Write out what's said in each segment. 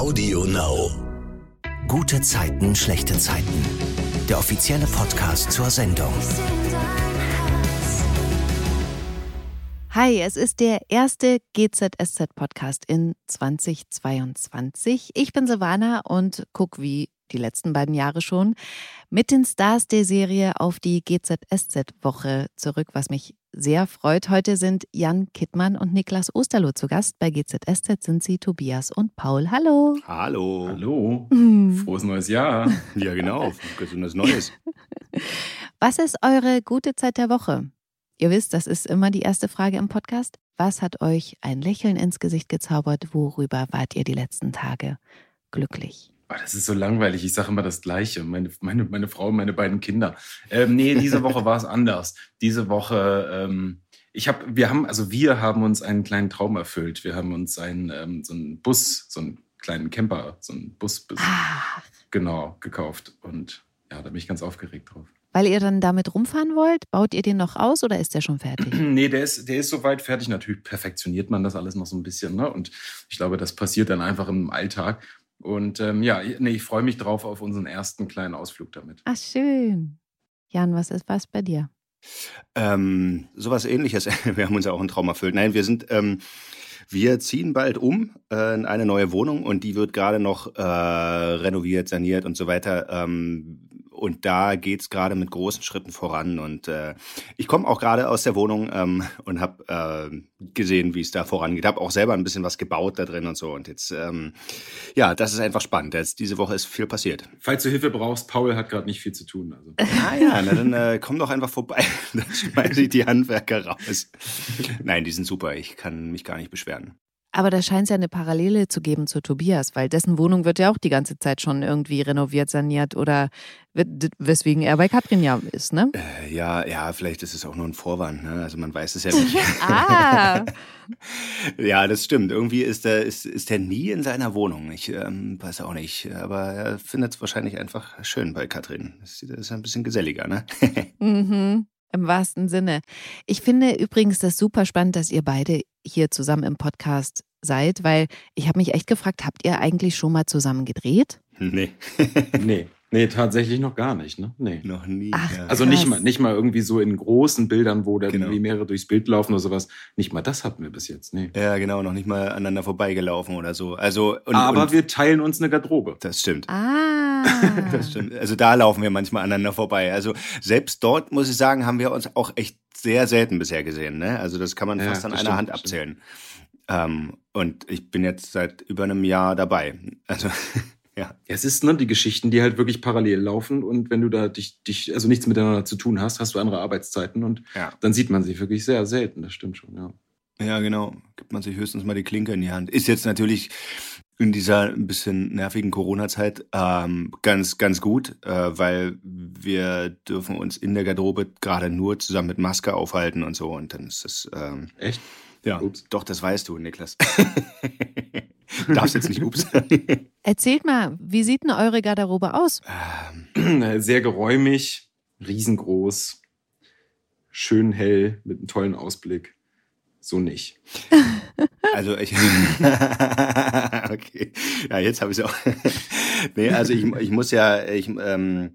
Audio Now. Gute Zeiten, schlechte Zeiten. Der offizielle Podcast zur Sendung. Hi, es ist der erste GZSZ-Podcast in 2022. Ich bin Silvana und guck wie die letzten beiden Jahre schon mit den Stars der Serie auf die GZSZ-Woche zurück, was mich sehr freut. Heute sind Jan Kittmann und Niklas Osterloh zu Gast. Bei GZSZ sind sie Tobias und Paul. Hallo. Hallo. Hallo. Mhm. Frohes neues Jahr. Ja, genau. Gesundes Neues. Was ist eure gute Zeit der Woche? Ihr wisst, das ist immer die erste Frage im Podcast. Was hat euch ein Lächeln ins Gesicht gezaubert? Worüber wart ihr die letzten Tage glücklich? Oh, das ist so langweilig. Ich sage immer das Gleiche. Meine, meine, meine Frau und meine beiden Kinder. Ähm, nee, diese Woche war es anders. Diese Woche, ähm, ich habe, wir haben, also wir haben uns einen kleinen Traum erfüllt. Wir haben uns einen, ähm, so einen Bus, so einen kleinen Camper, so einen Bus, Ah, genau, gekauft. Und ja, da bin ich ganz aufgeregt drauf. weil ihr dann damit rumfahren wollt? Baut ihr den noch aus oder ist der schon fertig? Nee, der ist, der ist soweit fertig. Natürlich perfektioniert man das alles noch so ein bisschen. Ne? Und ich glaube, das passiert dann einfach im Alltag. Und ähm, ja, nee, ich freue mich drauf auf unseren ersten kleinen Ausflug damit. Ach, schön. Jan, was ist was bei dir? Ähm, sowas ähnliches. Wir haben uns ja auch einen Traum erfüllt. Nein, wir sind, ähm, wir ziehen bald um äh, in eine neue Wohnung und die wird gerade noch äh, renoviert, saniert und so weiter. Ähm, und da geht's gerade mit großen Schritten voran. Und äh, ich komme auch gerade aus der Wohnung ähm, und habe äh, gesehen, wie es da vorangeht. Habe auch selber ein bisschen was gebaut da drin und so. Und jetzt, ähm, ja, das ist einfach spannend. Jetzt, diese Woche ist viel passiert. Falls du Hilfe brauchst, Paul hat gerade nicht viel zu tun. Also. Ah ja, na, dann äh, komm doch einfach vorbei. Dann schmeiße ich die Handwerker raus. Nein, die sind super. Ich kann mich gar nicht beschweren. Aber da scheint es ja eine Parallele zu geben zu Tobias, weil dessen Wohnung wird ja auch die ganze Zeit schon irgendwie renoviert, saniert oder weswegen er bei Katrin ja ist, ne? Äh, ja, ja, vielleicht ist es auch nur ein Vorwand. Ne? Also man weiß es ja nicht. Ah, ja, das stimmt. Irgendwie ist er, ist, ist er nie in seiner Wohnung. Ich ähm, weiß auch nicht. Aber er findet es wahrscheinlich einfach schön bei Katrin. Das ist ein bisschen geselliger, ne? mhm. im wahrsten Sinne. Ich finde übrigens das super spannend, dass ihr beide hier zusammen im Podcast seid, weil ich habe mich echt gefragt, habt ihr eigentlich schon mal zusammen gedreht? nee. nee, nee, tatsächlich noch gar nicht. Ne? Nee. Noch nie. Ach, ja. Also nicht mal, nicht mal irgendwie so in großen Bildern, wo dann Genau. irgendwie mehrere durchs Bild laufen oder sowas. Nicht mal das hatten wir bis jetzt. Nee. ja, genau, noch nicht mal aneinander vorbeigelaufen oder so. Also, und, Aber und, wir teilen uns eine Garderobe. das stimmt. Ah. Das stimmt. Also da laufen wir manchmal aneinander vorbei. Also selbst dort, muss ich sagen, haben wir uns auch echt sehr selten bisher gesehen. Ne? Also das kann man Ja, fast an einer stimmt, Hand abzählen. Ähm, und ich bin jetzt seit über einem Jahr dabei. Also ja. Es ist ne, die Geschichten, die halt wirklich parallel laufen und wenn du da dich, dich also nichts miteinander zu tun hast, hast du andere Arbeitszeiten und Ja. dann sieht man sich wirklich sehr selten. Das stimmt schon, ja. Ja, genau. Gibt man sich höchstens mal die Klinke in die Hand. Ist jetzt natürlich in dieser ein bisschen nervigen Corona-Zeit ähm, ganz, ganz gut, äh, weil wir dürfen uns in der Garderobe gerade nur zusammen mit Maske aufhalten und so. Und dann ist das ähm, Echt? Ja, Ups. doch, das weißt du, Niklas. du darfst jetzt nicht ups. Erzählt mal, wie sieht denn eure Garderobe aus? Ähm, Sehr geräumig, riesengroß, schön hell, mit einem tollen Ausblick. So nicht. also ich. okay. Ja, jetzt habe ich es auch. nee, also ich, ich muss ja, ich, ähm,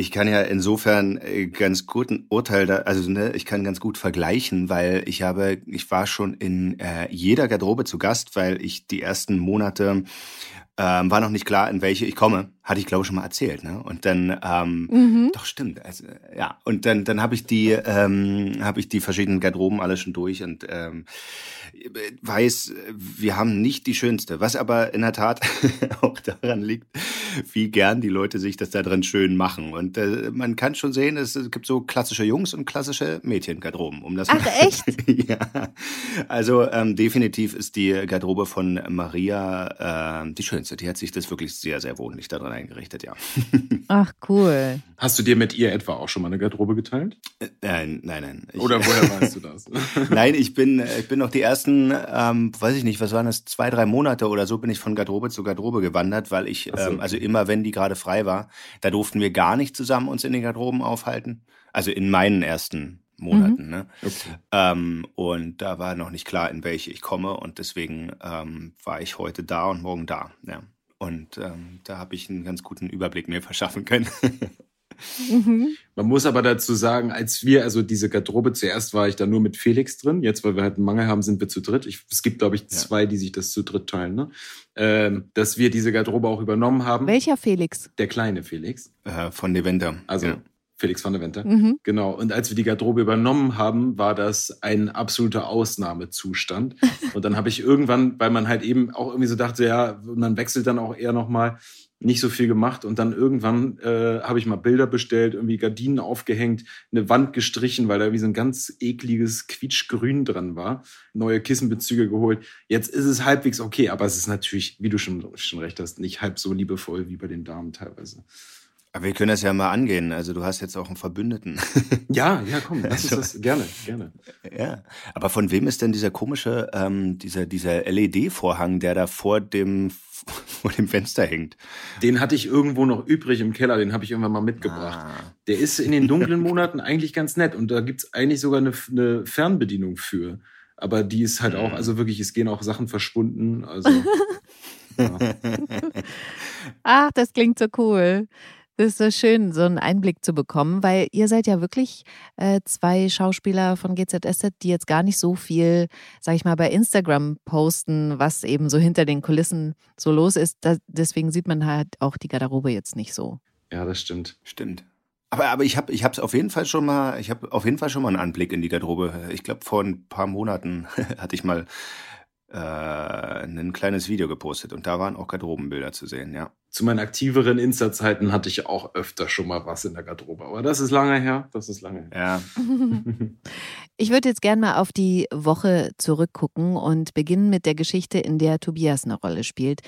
ich kann ja insofern äh, ganz gut ein Urteil da, also ne, ich kann ganz gut vergleichen, weil ich habe, ich war schon in äh, jeder Garderobe zu Gast, weil ich die ersten Monate ähm, war noch nicht klar, in welche ich komme. Hatte ich, glaube ich, schon mal erzählt, ne? Und dann, ähm, Mhm. doch stimmt. Also, ja, und dann, dann habe ich die, ähm, habe ich die verschiedenen Garderoben alle schon durch und ähm, weiß, wir haben nicht die schönste, was aber in der Tat auch daran liegt, wie gern die Leute sich das da drin schön machen. Und äh, man kann schon sehen, es gibt so klassische Jungs und klassische Mädchengarderoben. Um das Ach, mal- echt? ja. Also ähm, definitiv ist die Garderobe von Maria ähm, die schönste. Die hat sich das wirklich sehr, sehr wohnlich da drin eingerichtet, ja. Ach, cool. Hast du dir mit ihr etwa auch schon mal eine Garderobe geteilt? Äh, Nein, nein, nein. Ich, Oder woher weißt du das? Nein, ich bin, äh, ich bin noch die ersten, ähm, weiß ich nicht, was waren das, zwei, drei Monate oder so bin ich von Garderobe zu Garderobe gewandert, weil ich, so. ähm, also immer wenn die gerade frei war, da durften wir gar nicht zusammen uns in den Garderoben aufhalten. Also in meinen ersten Monaten. Mhm. Ne? Okay. Ähm, und da war noch nicht klar, in welche ich komme. Und deswegen ähm, war ich heute da und morgen da. Ja. Und ähm, da habe ich einen ganz guten Überblick mir verschaffen können. Mhm. Man muss aber dazu sagen, als wir, also diese Garderobe, zuerst war ich da nur mit Felix drin. Jetzt, weil wir halt einen Mangel haben, sind wir zu dritt. Ich, es gibt, glaube ich, zwei, die sich das zu dritt teilen, ne? Ähm, dass wir diese Garderobe auch übernommen haben. Welcher Felix? Der kleine Felix. Äh, von Deventer. Also ja. Felix van der Wente. Mhm. Genau. Und als wir die Garderobe übernommen haben, war das ein absoluter Ausnahmezustand. Und dann habe ich irgendwann, weil man halt eben auch irgendwie so dachte, ja, man wechselt dann auch eher nochmal, nicht so viel gemacht und dann irgendwann äh, habe ich mal Bilder bestellt, irgendwie Gardinen aufgehängt, eine Wand gestrichen, weil da wie so ein ganz ekliges Quietschgrün dran war, neue Kissenbezüge geholt. Jetzt ist es halbwegs okay, aber es ist natürlich, wie du schon, schon recht hast, nicht halb so liebevoll wie bei den Damen teilweise. Aber wir können das ja mal angehen. Also du hast jetzt auch einen Verbündeten. Ja, ja, komm, lass uns also, das gerne, gerne. Ja, aber von wem ist denn dieser komische, ähm, dieser, dieser LED-Vorhang, der da vor dem, vor dem Fenster hängt? Den hatte ich irgendwo noch übrig im Keller, den habe ich irgendwann mal mitgebracht. Ah. Der ist in den dunklen Monaten eigentlich ganz nett und da gibt's eigentlich sogar eine, eine Fernbedienung für. Aber die ist halt auch, hm. also wirklich, es gehen auch Sachen verschwunden. Also, ja. Ach, das klingt so cool. Das ist so schön, so einen Einblick zu bekommen, weil ihr seid ja wirklich äh, zwei Schauspieler von GZSZ, die jetzt gar nicht so viel, sag ich mal, bei Instagram posten, was eben so hinter den Kulissen so los ist. Da, deswegen sieht man halt auch die Garderobe jetzt nicht so. Ja, das stimmt. Stimmt. Aber, aber ich habe ich hab's auf jeden Fall schon mal, ich habe auf jeden Fall schon mal einen Anblick in die Garderobe. Ich glaube, vor ein paar Monaten hatte ich mal äh, ein kleines Video gepostet und da waren auch Garderobenbilder zu sehen, ja. Zu meinen aktiveren Insta-Zeiten hatte ich auch öfter schon mal was in der Garderobe, aber das ist lange her, das ist lange her. Ja. ich würde jetzt gerne mal auf die Woche zurückgucken und beginnen mit der Geschichte, in der Tobias eine Rolle spielt.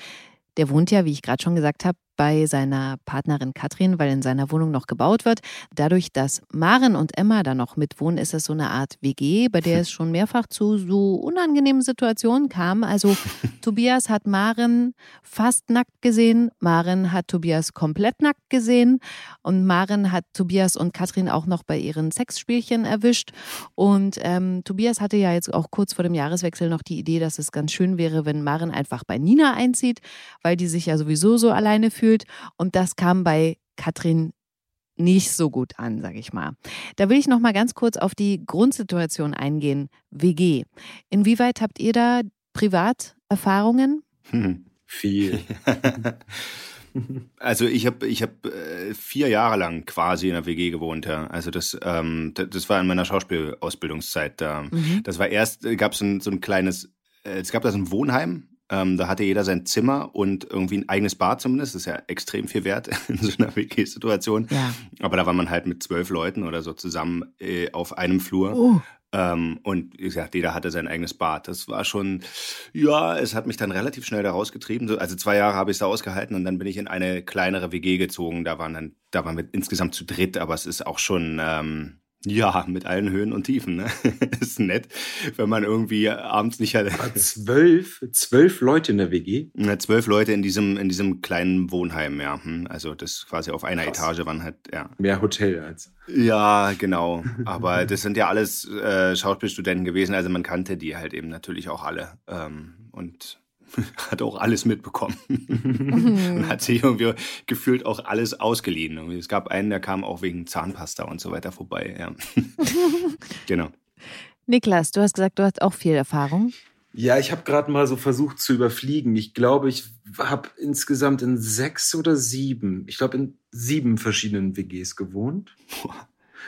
Der wohnt ja, wie ich gerade schon gesagt habe, bei seiner Partnerin Katrin, weil in seiner Wohnung noch gebaut wird. Dadurch, dass Maren und Emma da noch mitwohnen, ist es so eine Art WG, bei der es schon mehrfach zu so unangenehmen Situationen kam. Also Tobias hat Maren fast nackt gesehen, Maren hat Tobias komplett nackt gesehen und Maren hat Tobias und Katrin auch noch bei ihren Sexspielchen erwischt. Und ähm, Tobias hatte ja jetzt auch kurz vor dem Jahreswechsel noch die Idee, dass es ganz schön wäre, wenn Maren einfach bei Nina einzieht, weil die sich ja sowieso so alleine fühlt gefühlt. Und das kam bei Katrin nicht so gut an, sage ich mal. Da will ich noch mal ganz kurz auf die Grundsituation eingehen. WG. Inwieweit habt ihr da Privaterfahrungen? Hm, viel. Also ich habe ich hab, äh, vier Jahre lang quasi in der WG gewohnt. Ja. Also das, ähm, das war in meiner Schauspielausbildungszeit. Da. Mhm. Das war erst, gab es ein, so ein kleines, äh, es gab da so ein Wohnheim ähm, da hatte jeder sein Zimmer und irgendwie ein eigenes Bad zumindest. Das ist ja extrem viel wert in so einer WG-Situation. Ja. Aber da war man halt mit zwölf Leuten oder so zusammen äh, auf einem Flur. Oh. Ähm, und wie gesagt, jeder hatte sein eigenes Bad. Das war schon, ja, es hat mich dann relativ schnell da rausgetrieben. Also zwei Jahre habe ich es da ausgehalten und dann bin ich in eine kleinere WG gezogen. Da waren dann, da waren wir insgesamt zu dritt, aber es ist auch schon, ähm, ja, mit allen Höhen und Tiefen. Ne? ist nett, wenn man irgendwie abends nicht halt. zwölf, zwölf Leute in der WG? Na, zwölf Leute in diesem, in diesem kleinen Wohnheim, ja. Hm, also das quasi auf einer Krass. Etage waren halt, ja. Mehr Hotel als. Ja, genau. Aber das sind ja alles äh, Schauspielstudenten gewesen, also man kannte die halt eben natürlich auch alle. Ähm, und hat auch alles mitbekommen und hat sich irgendwie gefühlt auch alles ausgeliehen. Es gab einen, der kam auch wegen Zahnpasta und so weiter vorbei. Ja. genau. Niklas, du hast gesagt, du hast auch viel Erfahrung. Ja, ich habe gerade mal so versucht zu überfliegen. Ich glaube, ich habe insgesamt in sechs oder sieben, ich glaube in sieben verschiedenen WGs gewohnt.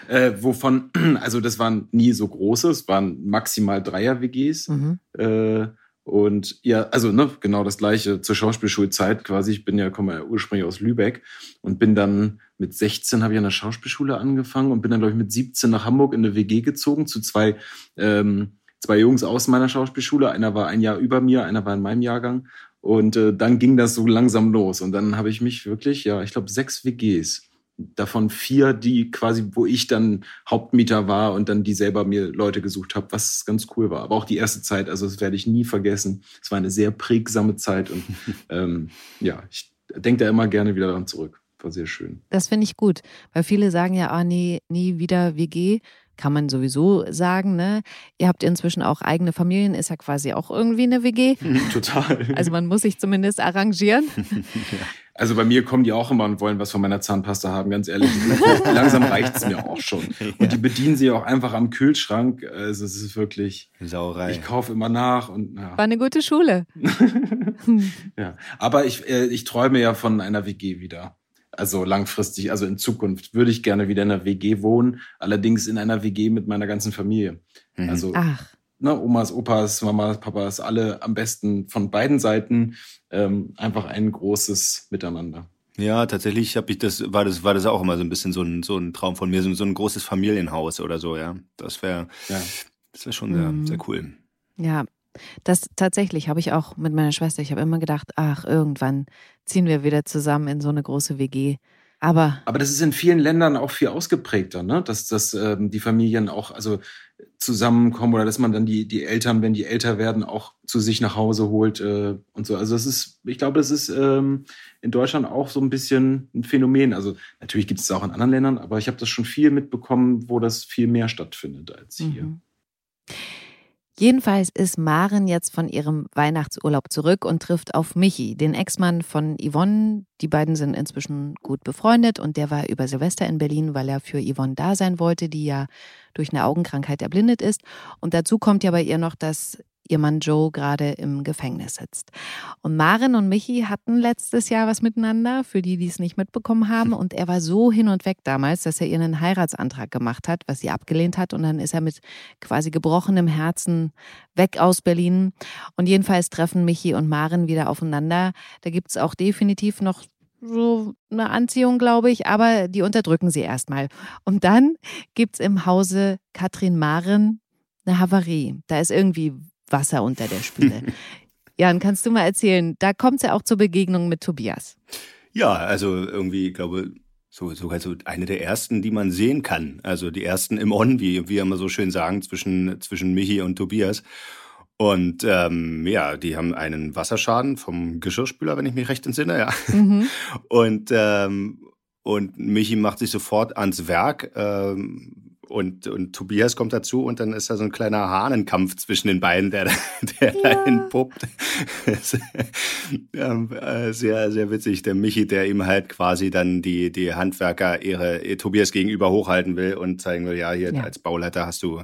Äh, wovon, also das waren nie so große, es waren maximal Dreier-WGs. Mhm. Äh, und ja, also ne, genau das gleiche zur Schauspielschulzeit quasi. Ich bin ja, komme ja ursprünglich aus Lübeck und bin dann mit 16 habe ich an der Schauspielschule angefangen und bin dann, glaube ich, mit 17 nach Hamburg in eine WG gezogen zu zwei, ähm, zwei Jungs aus meiner Schauspielschule. Einer war ein Jahr über mir, einer war in meinem Jahrgang. Und äh, dann ging das so langsam los. Und dann habe ich mich wirklich, ja, ich glaube, sechs WGs davon vier, die quasi, wo ich dann Hauptmieter war und dann die selber mir Leute gesucht habe, was ganz cool war. Aber auch die erste Zeit, also das werde ich nie vergessen. Es war eine sehr prägsame Zeit und ähm, ja, ich denke da immer gerne wieder daran zurück. War sehr schön. Das finde ich gut, weil viele sagen ja, ah nee, nie wieder WG. kann man sowieso sagen. Ne? Ihr habt inzwischen auch eigene Familien, ist ja quasi auch irgendwie eine WG. Total. Also man muss sich zumindest arrangieren. Also bei mir kommen die auch immer und wollen was von meiner Zahnpasta haben, ganz ehrlich. Langsam reicht's mir auch schon. Und die bedienen sie auch einfach am Kühlschrank. Also es ist wirklich. Sauerei. Ich kaufe immer nach und ja. War eine gute Schule. ja. Aber ich, äh, ich träume ja von einer WG wieder. Also langfristig, also in Zukunft würde ich gerne wieder in einer WG wohnen, allerdings in einer WG mit meiner ganzen Familie. Mhm. Also Ach, ne, Omas, Opas, Mamas, Papas, alle am besten von beiden Seiten ähm, einfach ein großes Miteinander. Ja, tatsächlich habe ich das, war das, war das auch immer so ein bisschen so ein, so ein Traum von mir, so, so ein großes Familienhaus oder so, ja. Das wäre, Ja. das wäre schon sehr, Mhm. sehr cool. ja. Das tatsächlich habe ich auch mit meiner Schwester. Ich habe immer gedacht, ach, irgendwann ziehen wir wieder zusammen in so eine große WG. Aber Aber das ist in vielen Ländern auch viel ausgeprägter, ne? dass, dass ähm, die Familien auch also zusammenkommen oder dass man dann die, die Eltern, wenn die älter werden, auch zu sich nach Hause holt äh, und so. Also das ist, ich glaube, das ist ähm, in Deutschland auch so ein bisschen ein Phänomen. Also natürlich gibt es auch in anderen Ländern, aber ich habe das schon viel mitbekommen, wo das viel mehr stattfindet als hier. Mhm. Jedenfalls ist Maren jetzt von ihrem Weihnachtsurlaub zurück und trifft auf Michi, den Ex-Mann von Yvonne. Die beiden sind inzwischen gut befreundet und der war über Silvester in Berlin, weil er für Yvonne da sein wollte, die ja durch eine Augenkrankheit erblindet ist. Und dazu kommt ja bei ihr noch, dass ihr Mann Joe gerade im Gefängnis sitzt. Und Maren und Michi hatten letztes Jahr was miteinander, für die, die es nicht mitbekommen haben. Und er war so hin und weg damals, dass er ihr einen Heiratsantrag gemacht hat, was sie abgelehnt hat. Und dann ist er mit quasi gebrochenem Herzen weg aus Berlin. Und jedenfalls treffen Michi und Maren wieder aufeinander. Da gibt's auch definitiv noch so eine Anziehung, glaube ich, aber die unterdrücken sie erstmal. Und dann gibt's im Hause Katrin Maren eine Havarie. Da ist irgendwie Wasser unter der Spüle. Jan, kannst du mal erzählen, da kommt es ja auch zur Begegnung mit Tobias. Ja, also irgendwie, ich glaube, so, sogar so eine der ersten, die man sehen kann. Also die ersten im On, wie wir immer so schön sagen, zwischen, zwischen Michi und Tobias. Und ähm, ja, die haben einen Wasserschaden vom Geschirrspüler, wenn ich mich recht entsinne, ja. Mhm. Und, ähm, und Michi macht sich sofort ans Werk. Ähm, und, und Tobias kommt dazu und dann ist da so ein kleiner Hahnenkampf zwischen den beiden, der, der Ja. da entpuppt. ähm, äh, sehr, sehr witzig. Der Michi, der ihm halt quasi dann die, die Handwerker ihre, ihr Tobias gegenüber hochhalten will und zeigen will, ja, hier Ja. als Bauleiter hast du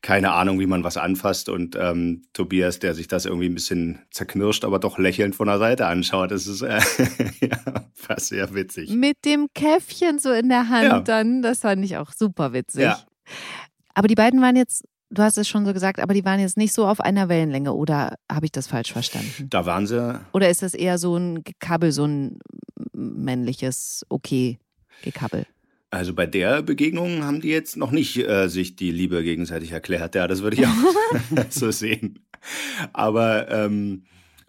keine Ahnung, wie man was anfasst. Und ähm, Tobias, der sich das irgendwie ein bisschen zerknirscht, aber doch lächelnd von der Seite anschaut. Das ist äh, ja, fast sehr witzig. Mit dem Käffchen so in der Hand Ja. dann, das fand ich auch super witzig. Ja. Aber die beiden waren jetzt, du hast es schon so gesagt, aber die waren jetzt nicht so auf einer Wellenlänge oder habe ich das falsch verstanden? Da waren sie Oder ist das eher so ein Gekabbel, so ein männliches, okay, Gekabbel? Also bei der Begegnung haben die jetzt noch nicht äh, sich die Liebe gegenseitig erklärt. Ja, das würde ich auch so sehen. Aber, ähm,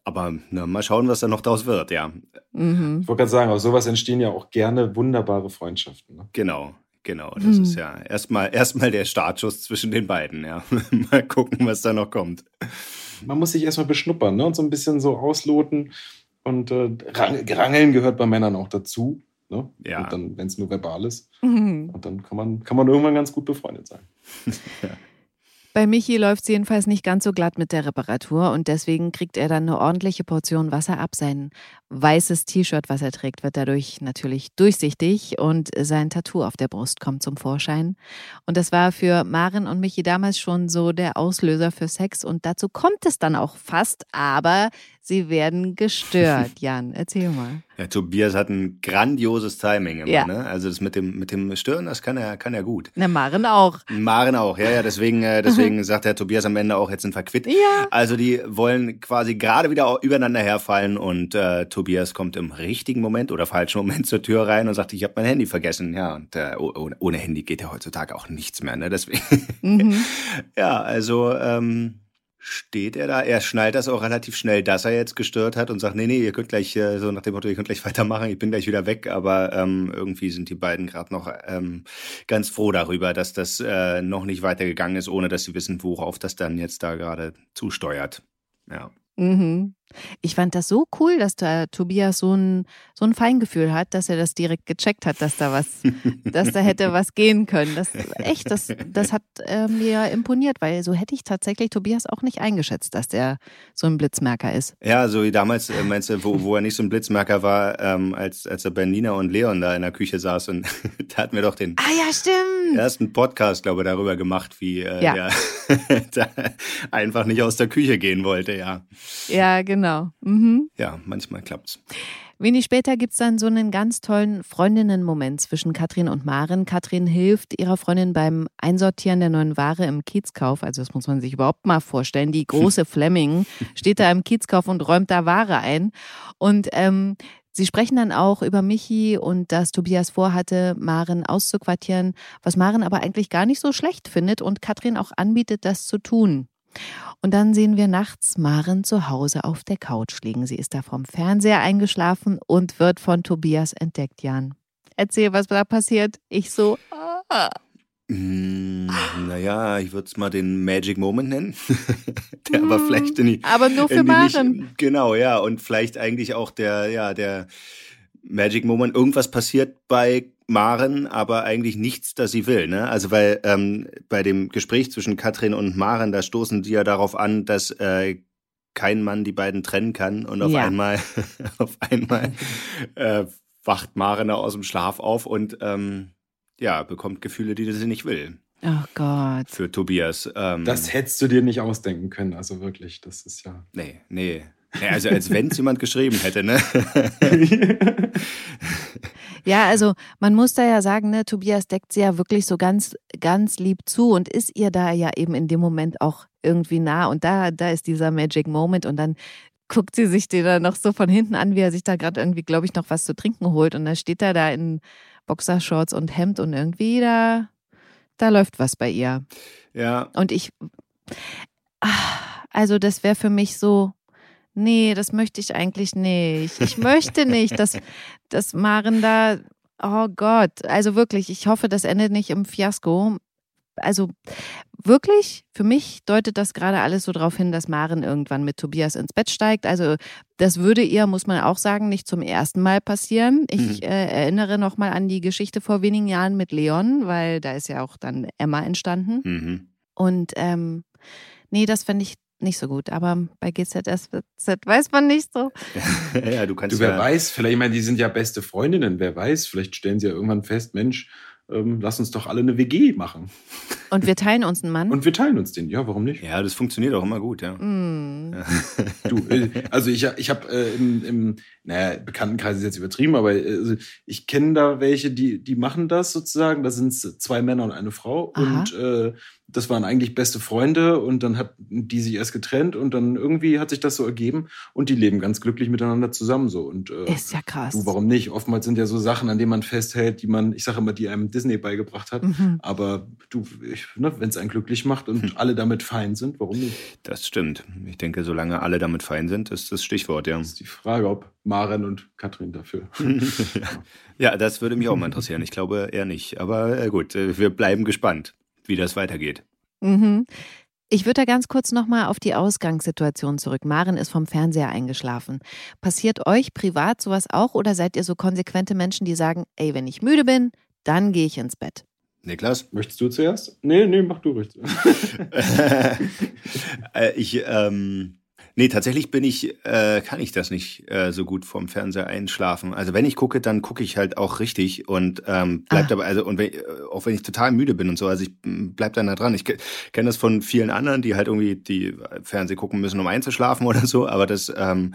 aber na, mal schauen, was da noch draus wird. Ja, Mhm. Ich wollte gerade sagen, aus sowas entstehen ja auch gerne wunderbare Freundschaften. Ne? genau. Genau, das Hm. ist ja erstmal erstmal der Startschuss zwischen den beiden, ja. mal gucken, was da noch kommt. Man muss sich erstmal beschnuppern ne? und so ein bisschen so ausloten. Und äh, Rang- Rangeln gehört bei Männern auch dazu. Ne? Ja. Und dann, wenn es nur verbal ist. Mhm. Und dann kann man, kann man irgendwann ganz gut befreundet sein. Bei Michi läuft es jedenfalls nicht ganz so glatt mit der Reparatur und deswegen kriegt er dann eine ordentliche Portion Wasser ab. Sein weißes T-Shirt, was er trägt, wird dadurch natürlich durchsichtig und sein Tattoo auf der Brust kommt zum Vorschein. Und das war für Maren und Michi damals schon so der Auslöser für Sex und dazu kommt es dann auch fast, aber sie werden gestört. Jan, erzähl mal. Ja, Tobias hat ein grandioses Timing immer, Ja. ne? Also das mit dem mit dem Stören, das kann er kann er gut. Na, Maren auch. Maren auch, ja, ja, deswegen, äh, deswegen sagt der Tobias am Ende auch, jetzt sind wir quitt. Ja. Also die wollen quasi gerade wieder übereinander herfallen und äh, Tobias kommt im richtigen Moment oder falschen Moment zur Tür rein und sagt, ich habe mein Handy vergessen. Ja, und äh, oh- ohne, ohne Handy geht ja heutzutage auch nichts mehr, ne? Deswegen, Mhm. ja, also ähm, steht er da, er schnallt das auch relativ schnell, dass er jetzt gestört hat und sagt, nee, nee, ihr könnt gleich, äh, so nach dem Motto, ihr könnt gleich weitermachen, ich bin gleich wieder weg, aber ähm, irgendwie sind die beiden gerade noch ähm, ganz froh darüber, dass das äh, noch nicht weitergegangen ist, ohne dass sie wissen, worauf das dann jetzt da gerade zusteuert. Ja. Mhm. Ich fand das so cool, dass da Tobias so ein, so ein Feingefühl hat, dass er das direkt gecheckt hat, dass da was, dass da hätte was gehen können. Das echt, das, das hat äh, mir imponiert, weil so hätte ich tatsächlich Tobias auch nicht eingeschätzt, dass der so ein Blitzmerker ist. Ja, so wie damals, äh, meinst du, wo, wo er nicht so ein Blitzmerker war, ähm, als, als er bei Nina und Leon da in der Küche saß und da hatten wir doch den ah, ja, stimmt. ersten Podcast, glaube ich, darüber gemacht, wie äh, ja. der einfach nicht aus der Küche gehen wollte, ja. Ja, genau. Mhm. Ja, manchmal klappt's. Wenig später gibt es dann so einen ganz tollen Freundinnen-Moment zwischen Katrin und Maren. Katrin hilft ihrer Freundin beim Einsortieren der neuen Ware im Kiezkauf. Also das muss man sich überhaupt mal vorstellen. Die große Fleming steht da im Kiezkauf und räumt da Ware ein. Und ähm, Sie sprechen dann auch über Michi und dass Tobias vorhatte, Maren auszuquartieren, was Maren aber eigentlich gar nicht so schlecht findet und Katrin auch anbietet, das zu tun. Und dann sehen wir nachts Maren zu Hause auf der Couch liegen. Sie ist da vom Fernseher eingeschlafen und wird von Tobias entdeckt, Jan. Erzähl, was da passiert. Ich so. Ah. Mm, naja, ich würde es mal den Magic Moment nennen. der mm, aber vielleicht in die. Aber nur für Maren. Nicht, genau, ja. Und vielleicht eigentlich auch der, ja, der Magic Moment. Irgendwas passiert bei Maren, aber eigentlich nichts, das sie will. Ne? Also weil ähm, bei dem Gespräch zwischen Katrin und Maren, da stoßen die ja darauf an, dass äh, kein Mann die beiden trennen kann und auf ja. einmal, auf einmal äh, wacht Maren aus dem Schlaf auf und ähm, ja, bekommt Gefühle, die sie nicht will. Oh Gott. Für Tobias. Ähm, das hättest du dir nicht ausdenken können, also wirklich, das ist ja. Nee, nee. Ja, also als wenn es jemand geschrieben hätte, ne? ja, also man muss da ja sagen, ne, Tobias deckt sie ja wirklich so ganz, ganz lieb zu und ist ihr da ja eben in dem Moment auch irgendwie nah. Und da, da ist dieser Magic Moment und dann guckt sie sich den dann noch so von hinten an, wie er sich da gerade irgendwie, glaube ich, noch was zu trinken holt. Und dann steht er da in Boxershorts und Hemd und irgendwie da, da läuft was bei ihr. Ja. Und ich, also das wäre für mich so, nee, das möchte ich eigentlich nicht. Ich möchte nicht, dass, dass Maren da, oh Gott, also wirklich, ich hoffe, das endet nicht im Fiasko. Also wirklich, für mich deutet das gerade alles so darauf hin, dass Maren irgendwann mit Tobias ins Bett steigt. Also das würde ihr, muss man auch sagen, nicht zum ersten Mal passieren. Ich mhm. äh, erinnere nochmal an die Geschichte vor wenigen Jahren mit Leon, weil da ist ja auch dann Emma entstanden. Mhm. Und ähm, nee, das fände ich nicht so gut. Aber bei GZS weiß man nicht so. ja, du kannst. Du, wer ja weiß, vielleicht, ich meine, die sind ja beste Freundinnen, wer weiß, vielleicht stellen sie ja irgendwann fest, Mensch, ähm, lass uns doch alle eine WG machen. Und wir teilen uns einen Mann? Und wir teilen uns den, ja, warum nicht? Ja, das funktioniert auch immer gut, ja. Mm. ja. Du, äh, also ich, ich habe äh, im, im, naja, Bekanntenkreis ist jetzt übertrieben, aber äh, also ich kenne da welche, die, die machen das sozusagen. Da sind es zwei Männer und eine Frau. Aha. Und äh, das waren eigentlich beste Freunde und dann hat die sich erst getrennt und dann irgendwie hat sich das so ergeben und die leben ganz glücklich miteinander zusammen so. Und, äh, ist ja krass. Du, warum nicht? Oftmals sind ja so Sachen, an denen man festhält, die man, ich sage immer, die einem Disney beigebracht hat. Mhm. Aber du, ne, wenn es einen glücklich macht und hm. alle damit fein sind, warum nicht? Das stimmt. Ich denke, solange alle damit fein sind, ist das Stichwort, ja. Das ist die Frage, ob Maren und Katrin dafür. ja, das würde mich auch mal interessieren. Ich glaube eher nicht. Aber äh, gut, äh, wir bleiben gespannt wie das weitergeht. Mhm. Ich würde da ganz kurz nochmal auf die Ausgangssituation zurück. Maren ist vom Fernseher eingeschlafen. Passiert euch privat sowas auch oder seid ihr so konsequente Menschen, die sagen, ey, wenn ich müde bin, dann gehe ich ins Bett? Niklas? Möchtest du zuerst? Nee, nee, mach du ruhig. Äh, ich, ähm, Nee, tatsächlich bin ich, äh, kann ich das nicht äh, so gut vom Fernseher einschlafen. Also wenn ich gucke, dann gucke ich halt auch richtig und ähm, bleibt ah. dabei, also und wenn, äh, auch wenn ich total müde bin und so, also ich bleib dann da dran. Ich kenne das von vielen anderen, die halt irgendwie die Fernseh gucken müssen, um einzuschlafen oder so, aber das ähm,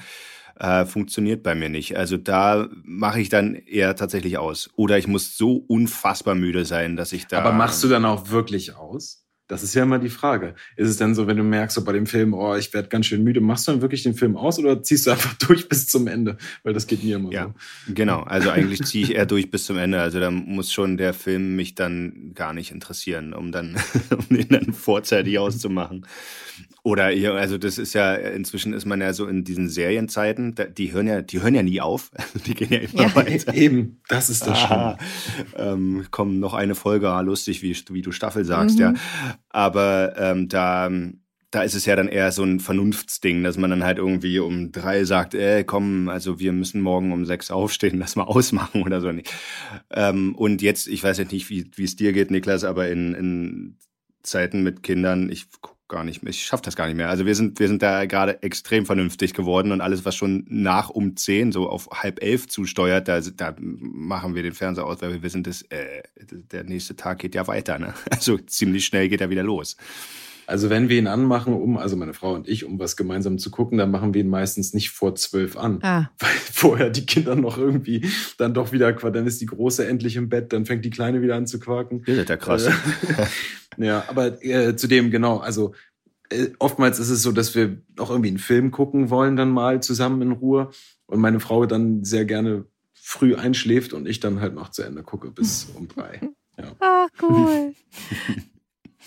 äh, funktioniert bei mir nicht. Also da mache ich dann eher tatsächlich aus. Oder ich muss so unfassbar müde sein, dass ich da. Aber machst du dann auch wirklich aus? Das ist ja immer die Frage. Ist es denn so, wenn du merkst, so bei dem Film, oh, ich werde ganz schön müde, machst du dann wirklich den Film aus oder ziehst du einfach durch bis zum Ende? Weil das geht mir immer ja, so. Genau, also eigentlich ziehe ich eher durch bis zum Ende. Also da muss schon der Film mich dann gar nicht interessieren, um dann um den dann vorzeitig auszumachen. Oder also das ist ja, inzwischen ist man ja so in diesen Serienzeiten, die hören ja, die hören ja nie auf. Die gehen ja immer ja, weiter. Eben, das ist das Schöne. Ähm, kommen noch eine Folge, ah, lustig, wie, wie du Staffel sagst, mhm. ja. Aber ähm, da da ist es ja dann eher so ein Vernunftsding, dass man dann halt irgendwie um drei sagt, ey, komm, also wir müssen morgen um sechs aufstehen, lass mal ausmachen oder so. Ähm, und jetzt, ich weiß jetzt nicht, wie es dir geht, Niklas, aber in, in Zeiten mit Kindern, ich guck gar nicht mehr, ich schaff das gar nicht mehr. Also wir sind, wir sind da gerade extrem vernünftig geworden und alles, was schon nach um zehn so auf halb elf zusteuert, da, da machen wir den Fernseher aus, weil wir wissen, dass äh, der nächste Tag geht ja weiter. Ne? Also ziemlich schnell geht er wieder los. Also wenn wir ihn anmachen, um, also meine Frau und ich, um was gemeinsam zu gucken, dann machen wir ihn meistens nicht vor zwölf an. Ah. Weil vorher die Kinder noch irgendwie dann doch wieder, dann ist die Große endlich im Bett, dann fängt die Kleine wieder an zu quaken. Ja, der krass. Äh, ja, aber äh, zudem, genau, also äh, oftmals ist es so, dass wir auch irgendwie einen Film gucken wollen, dann mal zusammen in Ruhe. Und meine Frau dann sehr gerne früh einschläft und ich dann halt noch zu Ende gucke bis um drei. Ja. Ah, cool.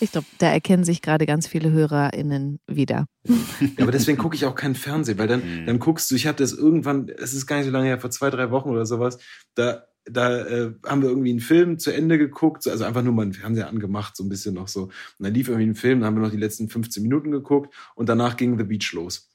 Ich glaube, da erkennen sich gerade ganz viele HörerInnen wieder. Ja, aber deswegen gucke ich auch keinen Fernsehen, weil dann, mhm. dann guckst du, ich habe das irgendwann, es ist gar nicht so lange her, vor zwei, drei Wochen oder sowas, da, da äh, haben wir irgendwie einen Film zu Ende geguckt, also einfach nur mal einen Fernseher angemacht, so ein bisschen noch so. Und dann lief irgendwie ein Film, dann haben wir noch die letzten 15 Minuten geguckt und danach ging The Beach los.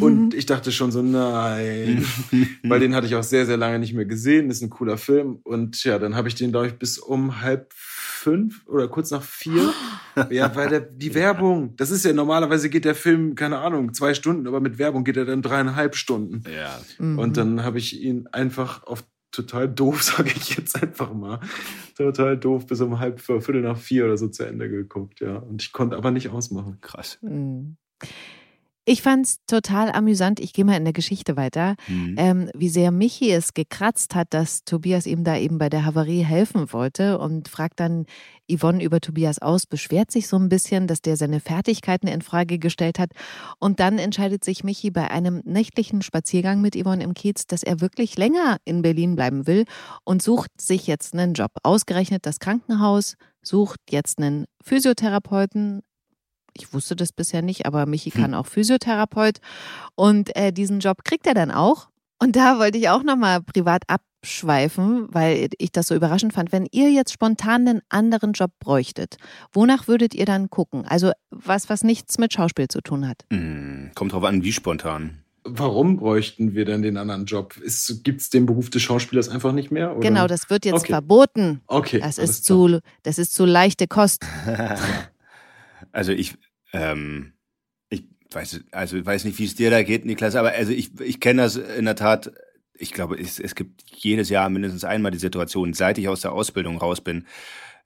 Und ich dachte schon so, nein, weil den hatte ich auch sehr, sehr lange nicht mehr gesehen. Das ist ein cooler Film. Und ja, dann habe ich den, glaube ich, bis um halb fünf oder kurz nach vier. ja, weil der, die Werbung, das ist ja normalerweise geht der Film, keine Ahnung, zwei Stunden, aber mit Werbung geht er dann dreieinhalb Stunden. Ja. Mhm. Und dann habe ich ihn einfach auf total doof, sage ich jetzt einfach mal. Total doof, bis um halb, viertel nach vier oder so zu Ende geguckt, ja. Und ich konnte aber nicht ausmachen. Krass. Mhm. Ich fand es total amüsant, ich gehe mal in der Geschichte weiter, mhm. ähm, wie sehr Michi es gekratzt hat, dass Tobias ihm da eben bei der Havarie helfen wollte und fragt dann Yvonne über Tobias aus, beschwert sich so ein bisschen, dass der seine Fertigkeiten in Frage gestellt hat. Und dann entscheidet sich Michi bei einem nächtlichen Spaziergang mit Yvonne im Kiez, dass er wirklich länger in Berlin bleiben will und sucht sich jetzt einen Job. Ausgerechnet das Krankenhaus sucht jetzt einen Physiotherapeuten, ich wusste das bisher nicht, aber Michi hm. kann auch Physiotherapeut. Und äh, diesen Job kriegt er dann auch. Und da wollte ich auch nochmal privat abschweifen, weil ich das so überraschend fand. Wenn ihr jetzt spontan einen anderen Job bräuchtet, wonach würdet ihr dann gucken? Also was, was nichts mit Schauspiel zu tun hat. Hm, kommt drauf an, wie spontan. Warum bräuchten wir denn den anderen Job? Gibt es den Beruf des Schauspielers einfach nicht mehr? Oder? Genau, das wird jetzt okay. verboten. Okay. Das ist, zu, das ist zu leichte Kost. Also ich, ähm, ich weiß, also weiß nicht, wie es dir da geht, Niklas, aber also ich, ich kenne das in der Tat. Ich glaube, es, es gibt jedes Jahr mindestens einmal die Situation, seit ich aus der Ausbildung raus bin,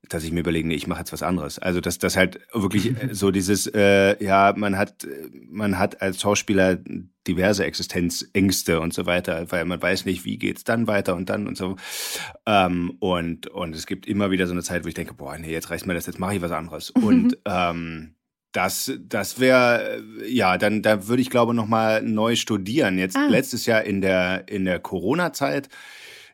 dass ich mir überlege, nee, ich mache jetzt was anderes. Also dass das halt wirklich so dieses, äh, ja, man hat, man hat als Schauspieler diverse Existenzängste und so weiter, weil man weiß nicht, wie geht's dann weiter und dann und so. Ähm, und und es gibt immer wieder so eine Zeit, wo ich denke, boah, nee, jetzt reicht mir das, jetzt mache ich was anderes. Mhm. Und ähm, das, das wäre, ja, dann, da würde ich glaube noch mal neu studieren. Jetzt ah. letztes Jahr in der in der Corona-Zeit,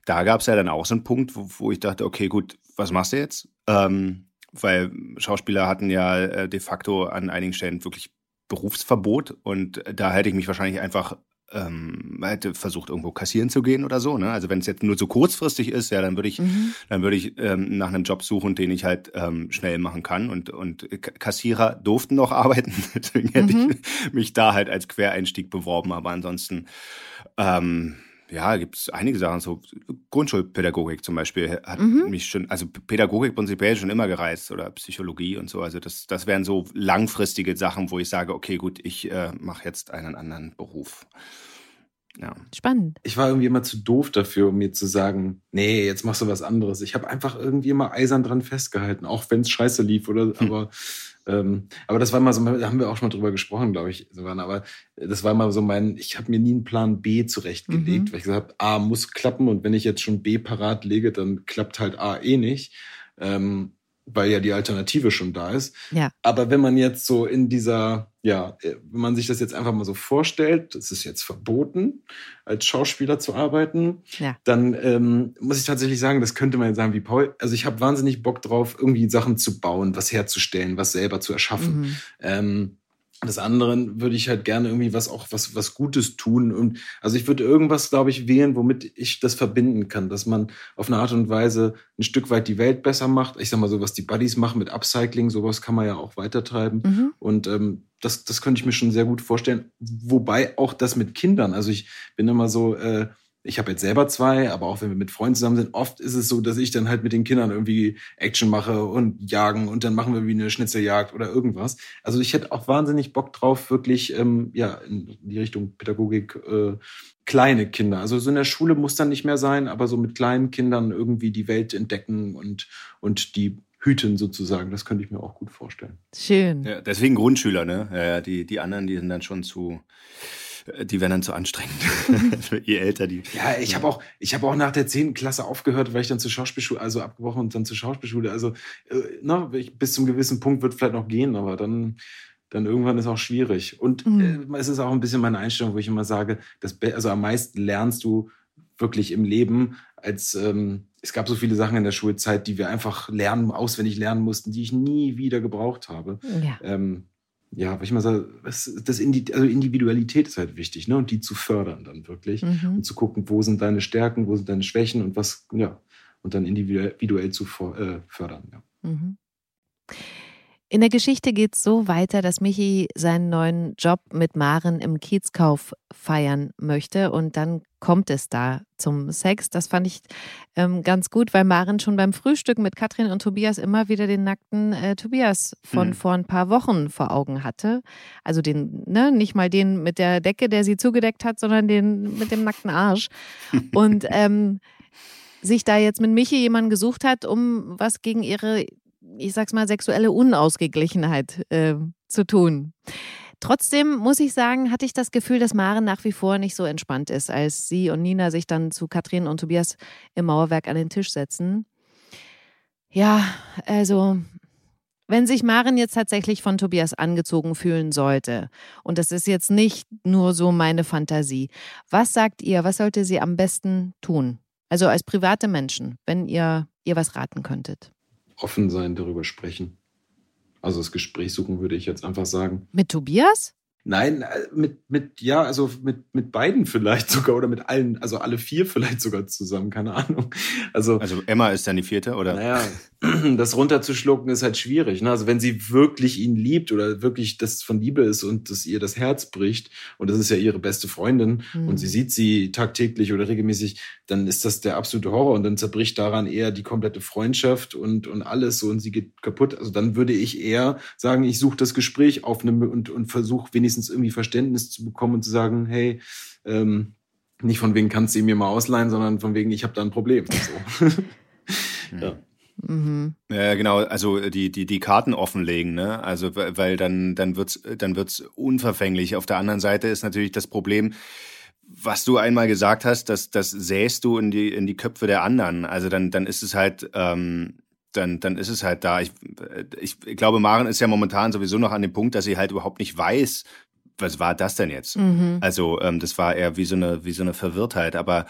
da gab es ja dann auch so einen Punkt, wo, wo ich dachte, okay, gut, was machst du jetzt? Ähm, weil Schauspieler hatten ja äh, de facto an einigen Stellen wirklich Berufsverbot und da hätte ich mich wahrscheinlich einfach ähm, hätte versucht irgendwo kassieren zu gehen oder so. Ne? Also wenn es jetzt nur so kurzfristig ist, ja, dann würde ich, mhm. dann würde ich ähm, nach einem Job suchen, den ich halt ähm, schnell machen kann. Und und Kassierer durften noch arbeiten, deswegen hätte mhm. ich mich da halt als Quereinstieg beworben. Aber ansonsten ähm, ja, gibt es einige Sachen, so Grundschulpädagogik zum Beispiel hat mhm. mich schon, also Pädagogik prinzipiell schon immer gereizt oder Psychologie und so. Also das, das wären so langfristige Sachen, wo ich sage, okay, gut, ich äh, mache jetzt einen anderen Beruf. Ja. Spannend. Ich war irgendwie immer zu doof dafür, um mir zu sagen, nee, jetzt machst du was anderes. Ich habe einfach irgendwie immer eisern dran festgehalten, auch wenn es scheiße lief oder hm. aber ähm, aber das war mal so, da haben wir auch schon mal drüber gesprochen, glaube ich, sogar. Aber das war mal so mein, ich habe mir nie einen Plan B zurechtgelegt, mhm. weil ich gesagt habe, A muss klappen und wenn ich jetzt schon B parat lege, dann klappt halt A eh nicht. Ähm, weil ja die Alternative schon da ist. Ja. Aber wenn man jetzt so in dieser, ja, wenn man sich das jetzt einfach mal so vorstellt, es ist jetzt verboten, als Schauspieler zu arbeiten, ja. dann ähm, muss ich tatsächlich sagen, das könnte man jetzt sagen wie Paul. Also ich habe wahnsinnig Bock drauf, irgendwie Sachen zu bauen, was herzustellen, was selber zu erschaffen. Mhm. Ähm, des anderen würde ich halt gerne irgendwie was auch was was Gutes tun und also ich würde irgendwas glaube ich wählen, womit ich das verbinden kann, dass man auf eine Art und Weise ein Stück weit die Welt besser macht. Ich sag mal so, was die Buddies machen mit Upcycling, sowas kann man ja auch weitertreiben mhm. und ähm, das das könnte ich mir schon sehr gut vorstellen. Wobei auch das mit Kindern, also ich bin immer so äh, ich habe jetzt selber zwei, aber auch wenn wir mit Freunden zusammen sind, oft ist es so, dass ich dann halt mit den Kindern irgendwie Action mache und jagen und dann machen wir wie eine Schnitzeljagd oder irgendwas. Also ich hätte auch wahnsinnig Bock drauf, wirklich ähm, ja in die Richtung Pädagogik äh, kleine Kinder. Also so in der Schule muss dann nicht mehr sein, aber so mit kleinen Kindern irgendwie die Welt entdecken und und die hüten sozusagen. Das könnte ich mir auch gut vorstellen. Schön. Ja, deswegen Grundschüler, ne? Ja, die die anderen, die sind dann schon zu die werden dann zu anstrengend. Je älter die. Ja, ich habe auch, ich habe auch nach der 10. Klasse aufgehört, weil ich dann zur Schauspielschule, also abgebrochen und dann zur Schauspielschule. Also, äh, na, bis zum gewissen Punkt wird vielleicht noch gehen, aber dann, dann irgendwann ist auch schwierig. Und mhm. äh, es ist auch ein bisschen meine Einstellung, wo ich immer sage, dass, also am meisten lernst du wirklich im Leben, als ähm, es gab so viele Sachen in der Schulzeit, die wir einfach lernen, auswendig lernen mussten, die ich nie wieder gebraucht habe. Ja. Ähm, ja, weil ich mal sage, das, also Individualität ist halt wichtig, ne? Und die zu fördern dann wirklich. Mhm. Und zu gucken, wo sind deine Stärken, wo sind deine Schwächen und was, ja, und dann individuell zu äh, fördern, ja. Mhm. In der Geschichte geht es so weiter, dass Michi seinen neuen Job mit Maren im Kiezkauf feiern möchte und dann kommt es da zum Sex. Das fand ich ähm, ganz gut, weil Maren schon beim Frühstück mit Katrin und Tobias immer wieder den nackten äh, Tobias von mhm. vor ein paar Wochen vor Augen hatte. Also den, ne, nicht mal den mit der Decke, der sie zugedeckt hat, sondern den mit dem nackten Arsch. und ähm, sich da jetzt mit Michi jemanden gesucht hat, um was gegen ihre ich sag's mal, sexuelle Unausgeglichenheit äh, zu tun. Trotzdem muss ich sagen, hatte ich das Gefühl, dass Maren nach wie vor nicht so entspannt ist, als sie und Nina sich dann zu Katrin und Tobias im Mauerwerk an den Tisch setzen. Ja, also, wenn sich Maren jetzt tatsächlich von Tobias angezogen fühlen sollte, und das ist jetzt nicht nur so meine Fantasie, was sagt ihr, was sollte sie am besten tun? Also als private Menschen, wenn ihr ihr was raten könntet offen sein, darüber sprechen. Also das Gespräch suchen, würde ich jetzt einfach sagen. Mit Tobias? Nein, äh, mit, mit, ja, also mit, mit beiden vielleicht sogar oder mit allen, also alle vier vielleicht sogar zusammen, keine Ahnung. Also, also Emma ist dann die vierte, oder? Naja, das runterzuschlucken ist halt schwierig. Ne? Also wenn sie wirklich ihn liebt oder wirklich das von Liebe ist und das ihr das Herz bricht und das ist ja ihre beste Freundin mhm. und sie sieht sie tagtäglich oder regelmäßig, dann ist das der absolute Horror und dann zerbricht daran eher die komplette Freundschaft und, und alles so und sie geht kaputt. Also dann würde ich eher sagen, ich suche das Gespräch auf eine, und, und versuche wenigstens irgendwie Verständnis zu bekommen und zu sagen, hey, ähm, nicht von wegen kannst du ihn mir mal ausleihen, sondern von wegen, ich habe da ein Problem. So. ja. Mhm. Ja, genau, also die, die, die Karten offenlegen, ne? Also, weil dann, dann wird's, dann wird's unverfänglich. Auf der anderen Seite ist natürlich das Problem, was du einmal gesagt hast, dass das säst du in die, in die Köpfe der anderen. Also dann, dann ist es halt, ähm, dann, dann ist es halt da. Ich, ich glaube, Maren ist ja momentan sowieso noch an dem Punkt, dass sie halt überhaupt nicht weiß, was war das denn jetzt? Mhm. Also ähm, das war eher wie so eine wie so eine Verwirrtheit. Aber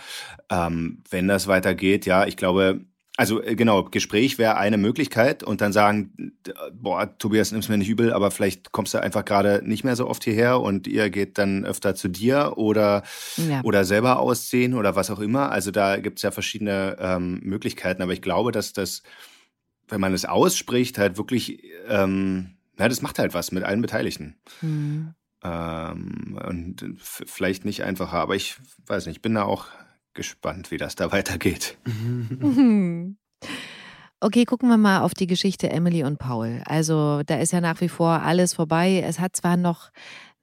ähm, wenn das weitergeht, ja, ich glaube, also äh, genau, Gespräch wäre eine Möglichkeit und dann sagen, boah, Tobias, nimm's mir nicht übel, aber vielleicht kommst du einfach gerade nicht mehr so oft hierher und ihr geht dann öfter zu dir oder, ja. oder selber ausziehen oder was auch immer. Also da gibt's ja verschiedene ähm, Möglichkeiten, aber ich glaube, dass das, wenn man es ausspricht, halt wirklich, ähm, na, das macht halt was mit allen Beteiligten. Mhm. Ähm, und vielleicht nicht einfacher, aber ich weiß nicht, ich bin da auch gespannt, wie das da weitergeht. Okay, gucken wir mal auf die Geschichte Emily und Paul. Also da ist ja nach wie vor alles vorbei. Es hat zwar noch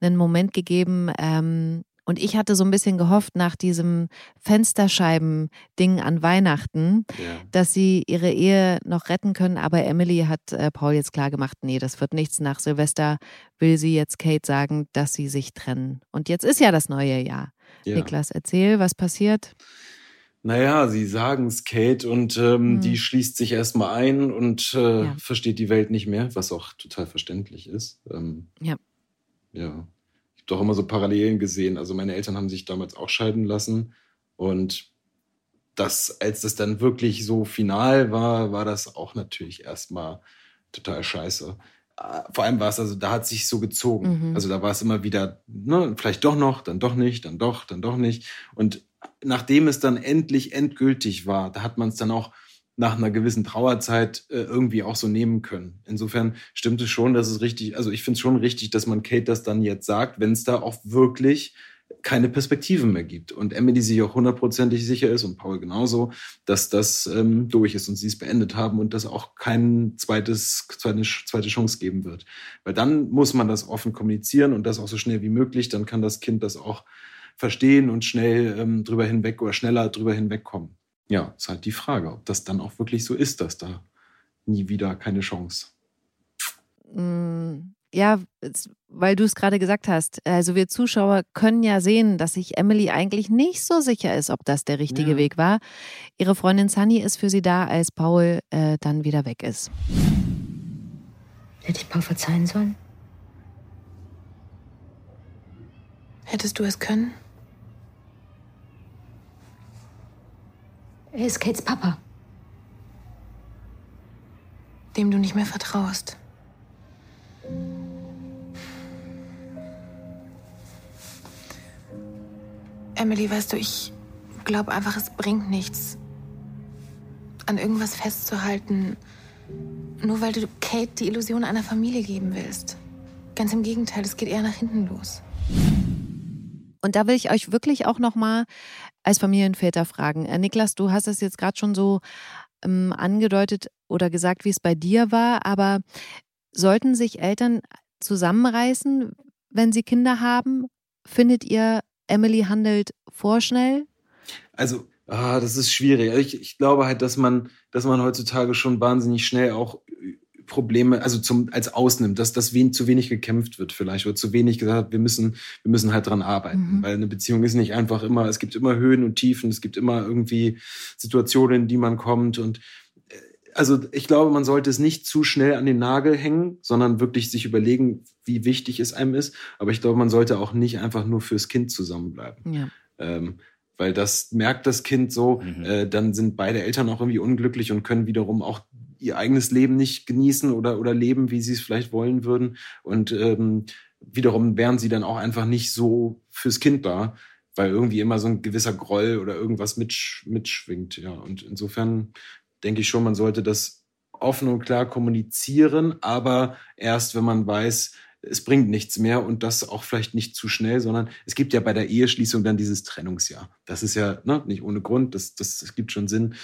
einen Moment gegeben, ähm, und ich hatte so ein bisschen gehofft nach diesem Fensterscheiben-Ding an Weihnachten, ja. dass sie ihre Ehe noch retten können. Aber Emily hat äh, Paul jetzt klar gemacht, nee, das wird nichts. Nach Silvester will sie jetzt Kate sagen, dass sie sich trennen. Und jetzt ist ja das neue Jahr. Ja. Niklas, erzähl, was passiert? Naja, sie sagen es Kate und ähm, mhm. die schließt sich erstmal ein und äh, ja. versteht die Welt nicht mehr, was auch total verständlich ist. Ähm, ja. Ja. Doch immer so Parallelen gesehen. Also meine Eltern haben sich damals auch scheiden lassen und das, als das dann wirklich so final war, war das auch natürlich erstmal total scheiße. vor allem war es, also da hat sich so gezogen. Mhm. Also da war es immer wieder, ne, vielleicht doch noch, dann doch nicht, dann doch, dann doch nicht. Und nachdem es dann endlich endgültig war, da hat man es dann auch nach einer gewissen Trauerzeit äh, irgendwie auch so nehmen können. Insofern stimmt es schon, dass es richtig, also ich finde es schon richtig, dass man Kate das dann jetzt sagt, wenn es da auch wirklich keine Perspektive mehr gibt. Und Emily sich auch hundertprozentig sicher ist und Paul genauso, dass das ähm, durch ist und sie es beendet haben und dass auch kein zweites, zweite, zweite Chance geben wird. Weil dann muss man das offen kommunizieren und das auch so schnell wie möglich. Dann kann das Kind das auch verstehen und schnell ähm, drüber hinweg oder schneller drüber hinwegkommen. Ja, ist halt die Frage, ob das dann auch wirklich so ist, dass da nie wieder keine Chance. Mm ja, weil du es gerade gesagt hast, also wir Zuschauer können ja sehen, dass sich Emily eigentlich nicht so sicher ist, ob das der richtige ja. Weg war. Ihre Freundin Sunny ist für sie da, als Paul äh, dann wieder weg ist. Hätte ich Paul verzeihen sollen? Hättest du es können? Er ist Kates Papa. Dem du nicht mehr vertraust. Emily, weißt du, ich glaube einfach, es bringt nichts, an irgendwas festzuhalten, nur weil du Kate die Illusion einer Familie geben willst. Ganz im Gegenteil, es geht eher nach hinten los. Und da will ich euch wirklich auch noch mal als Familienväter fragen. Äh, Niklas, du hast es jetzt gerade schon so ähm, angedeutet oder gesagt, wie es bei dir war, aber sollten sich Eltern zusammenreißen, wenn sie Kinder haben? Findet ihr, Emily handelt vorschnell? Also, ah, das ist schwierig. Ich, ich glaube halt, dass man, dass man heutzutage schon wahnsinnig schnell auch Probleme, also zum, als ausnimmt, dass das wen, zu wenig gekämpft wird vielleicht oder zu wenig gesagt, wir müssen, wir müssen halt dran arbeiten, mhm. weil eine Beziehung ist nicht einfach immer, es gibt immer Höhen und Tiefen, es gibt immer irgendwie Situationen, in die man kommt und also ich glaube, man sollte es nicht zu schnell an den Nagel hängen, sondern wirklich sich überlegen, wie wichtig es einem ist. Aber ich glaube, man sollte auch nicht einfach nur fürs Kind zusammenbleiben. Ja. Ähm, weil das merkt das Kind so, mhm. äh, dann sind beide Eltern auch irgendwie unglücklich und können wiederum auch ihr eigenes Leben nicht genießen oder, oder leben, wie sie es vielleicht wollen würden. Und ähm, wiederum wären sie dann auch einfach nicht so fürs Kind da, weil irgendwie immer so ein gewisser Groll oder irgendwas mitsch mitschwingt. Ja, und insofern denke ich schon, man sollte das offen und klar kommunizieren, aber erst, wenn man weiß, es bringt nichts mehr und das auch vielleicht nicht zu schnell, sondern es gibt ja bei der Eheschließung dann dieses Trennungsjahr. Das ist ja ne, nicht ohne Grund, das, das, das gibt schon Sinn,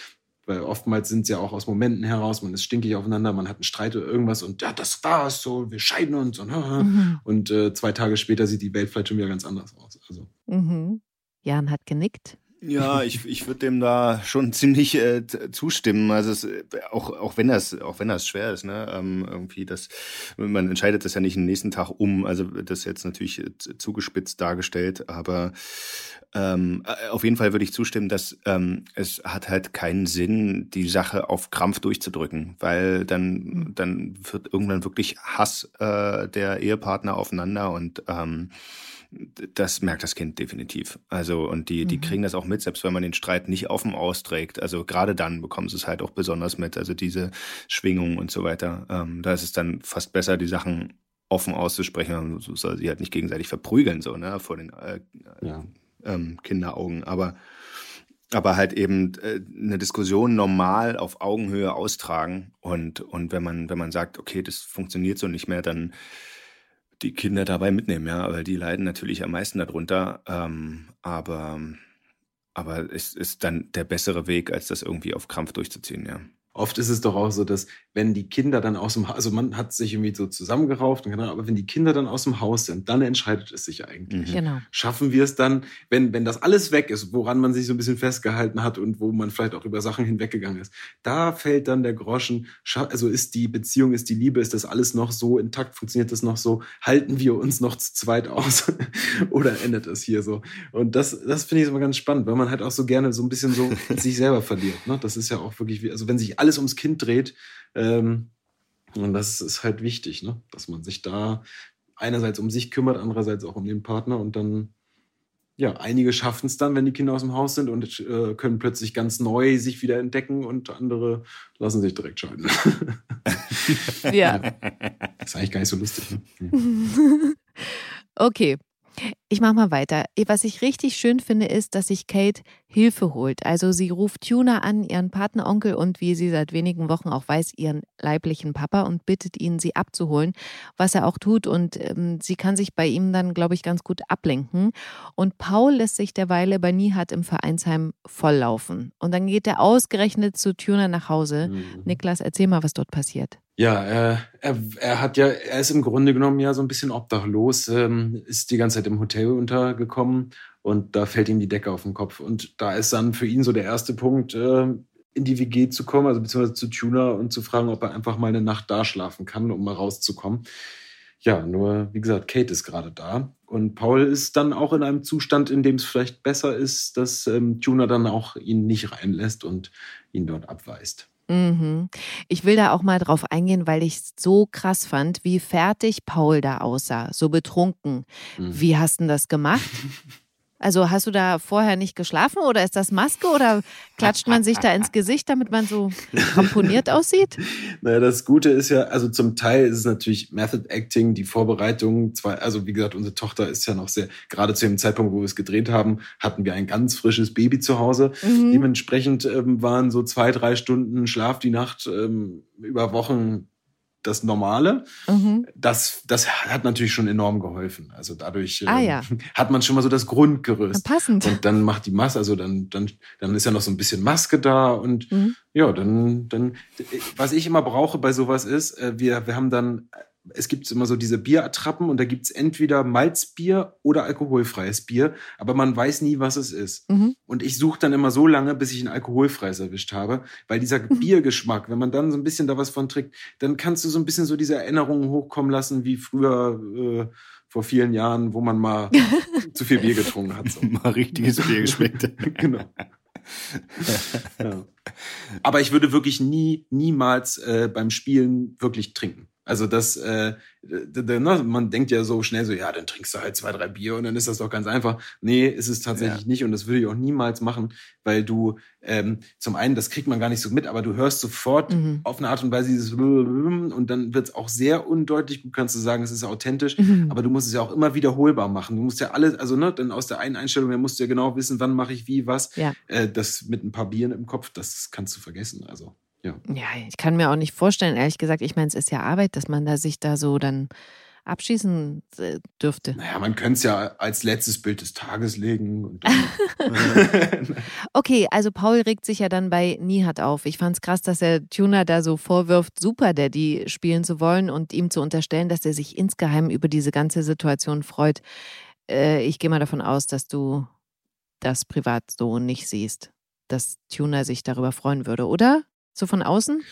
weil oftmals sind es ja auch aus Momenten heraus, man ist stinkig aufeinander, man hat einen Streit oder irgendwas und ja, das war's so, wir scheiden uns und, mhm. und äh, zwei Tage später sieht die Welt vielleicht schon wieder ganz anders aus. Also. Mhm. Jan hat genickt. Ja, ich, ich würde dem da schon ziemlich äh, zustimmen. Also es, auch auch wenn das auch wenn das schwer ist, ne, ähm, irgendwie das man entscheidet das ja nicht den nächsten Tag um. Also das ist jetzt natürlich äh, zugespitzt dargestellt, aber ähm, äh, auf jeden Fall würde ich zustimmen, dass ähm, es hat halt keinen Sinn, die Sache auf Krampf durchzudrücken, weil dann hm. dann wird irgendwann wirklich Hass äh, der Ehepartner aufeinander und ähm, das merkt das Kind definitiv. Also, und die, die mhm. kriegen das auch mit, selbst wenn man den Streit nicht offen austrägt. Also gerade dann bekommen sie es halt auch besonders mit. Also diese Schwingung und so weiter. Ähm, da ist es dann fast besser, die Sachen offen auszusprechen. So soll sie halt nicht gegenseitig verprügeln, so, ne, vor den äh, ja. Ähm, Kinderaugen. Aber aber halt eben äh, eine Diskussion normal auf Augenhöhe austragen und und wenn man wenn man sagt okay das funktioniert so nicht mehr dann die Kinder dabei mitnehmen, ja, weil die leiden natürlich am meisten darunter. Ähm, aber, aber es ist dann der bessere Weg, als das irgendwie auf Krampf durchzuziehen, ja oft ist es doch auch so, dass wenn die Kinder dann aus dem Haus, also man hat sich irgendwie so zusammengerauft, und aber wenn die Kinder dann aus dem Haus sind, dann entscheidet es sich eigentlich. Mhm. Genau. Schaffen wir es dann, wenn, wenn das alles weg ist, woran man sich so ein bisschen festgehalten hat und wo man vielleicht auch über Sachen hinweggegangen ist, da fällt dann der Groschen, also ist die Beziehung, ist die Liebe, ist das alles noch so intakt, funktioniert das noch so, halten wir uns noch zu zweit aus oder endet es hier so? Und das, das finde ich immer ganz spannend, weil man halt auch so gerne so ein bisschen so sich selber verliert. Ne? Das ist ja auch wirklich, wie, also wenn sich alle alles ums Kind dreht. Ähm, und das ist halt wichtig, ne? dass man sich da einerseits um sich kümmert, andererseits auch um den Partner und dann ja, einige schaffen es dann, wenn die Kinder aus dem Haus sind und äh, können plötzlich ganz neu sich wieder entdecken und andere lassen sich direkt scheiden. ja. ist eigentlich gar nicht so lustig. Ne? okay, ich mache mal weiter. Was ich richtig schön finde, ist, dass sich Kate Hilfe holt. Also sie ruft Tuna an, ihren Patenonkel und wie sie seit wenigen Wochen auch weiß, ihren leiblichen Papa und bittet ihn, sie abzuholen, was er auch tut. Und ähm, sie kann sich bei ihm dann, glaube ich, ganz gut ablenken. Und Paul lässt sich derweile bei Nihat im Vereinsheim volllaufen. Und dann geht er ausgerechnet zu Tuna nach Hause. Mhm. Niklas, erzähl mal, was dort passiert. Ja, er, er, er hat ja, er ist im Grunde genommen ja so ein bisschen obdachlos, ähm, ist die ganze Zeit im Hotel untergekommen und da fällt ihm die Decke auf den Kopf. Und da ist dann für ihn so der erste Punkt, äh, in die WG zu kommen, also beziehungsweise zu Tuner und zu fragen, ob er einfach mal eine Nacht da schlafen kann, um mal rauszukommen. Ja, nur wie gesagt, Kate ist gerade da und Paul ist dann auch in einem Zustand, in dem es vielleicht besser ist, dass ähm, Tuner dann auch ihn nicht reinlässt und ihn dort abweist. Mhm. Ich will da auch mal drauf eingehen, weil ich es so krass fand, wie fertig Paul da aussah, so betrunken. Mhm. Wie hast du das gemacht? Also hast du da vorher nicht geschlafen oder ist das Maske oder klatscht man sich da ins Gesicht, damit man so ramponiert aussieht? Naja, das Gute ist ja, also zum Teil ist es natürlich Method Acting, die Vorbereitung. Zwar, also wie gesagt, unsere Tochter ist ja noch sehr, gerade zu dem Zeitpunkt, wo wir es gedreht haben, hatten wir ein ganz frisches Baby zu Hause. Mhm. Dementsprechend ähm, waren so zwei, drei Stunden Schlaf die Nacht ähm, über Wochen das Normale. Mhm. Das, das hat natürlich schon enorm geholfen. Also dadurch ah, ja. äh, hat man schon mal so das Grundgerüst. Passend. Und dann macht die Maske, also dann, dann, dann ist ja noch so ein bisschen Maske da und mhm. ja, dann, dann, was ich immer brauche bei sowas ist, äh, wir, wir haben dann es gibt immer so diese Bierattrappen und da gibt es entweder Malzbier oder alkoholfreies Bier, aber man weiß nie, was es ist. Mhm. Und ich suche dann immer so lange, bis ich ein alkoholfreies erwischt habe, weil dieser mhm. Biergeschmack, wenn man dann so ein bisschen da was von trinkt, dann kannst du so ein bisschen so diese Erinnerungen hochkommen lassen, wie früher äh, vor vielen Jahren, wo man mal zu viel Bier getrunken hat. So. mal richtiges Bier geschmeckt. genau. ja. Aber ich würde wirklich nie, niemals äh, beim Spielen wirklich trinken. Also das, äh, ne, man denkt ja so schnell so, ja, dann trinkst du halt zwei, drei Bier und dann ist das doch ganz einfach. Nee, ist es tatsächlich ja. nicht und das würde ich auch niemals machen, weil du ähm, zum einen, das kriegt man gar nicht so mit, aber du hörst sofort mhm. auf eine Art und Weise dieses und dann wird es auch sehr undeutlich. Du kannst du sagen, es ist authentisch, mhm. aber du musst es ja auch immer wiederholbar machen. Du musst ja alles, also ne, dann aus der einen Einstellung, dann musst du ja genau wissen, wann mache ich wie, was. Ja. Äh, das mit ein paar Bieren im Kopf, das kannst du vergessen. Also. Ja. ja, ich kann mir auch nicht vorstellen, ehrlich gesagt, ich meine, es ist ja Arbeit, dass man da sich da so dann abschießen äh, dürfte. Naja, man könnte es ja als letztes Bild des Tages legen. okay, also Paul regt sich ja dann bei Nihat auf. Ich fand es krass, dass er Tuna da so vorwirft, Super Daddy spielen zu wollen und ihm zu unterstellen, dass er sich insgeheim über diese ganze Situation freut. Äh, ich gehe mal davon aus, dass du das privat so nicht siehst, dass Tuna sich darüber freuen würde, oder? So von außen?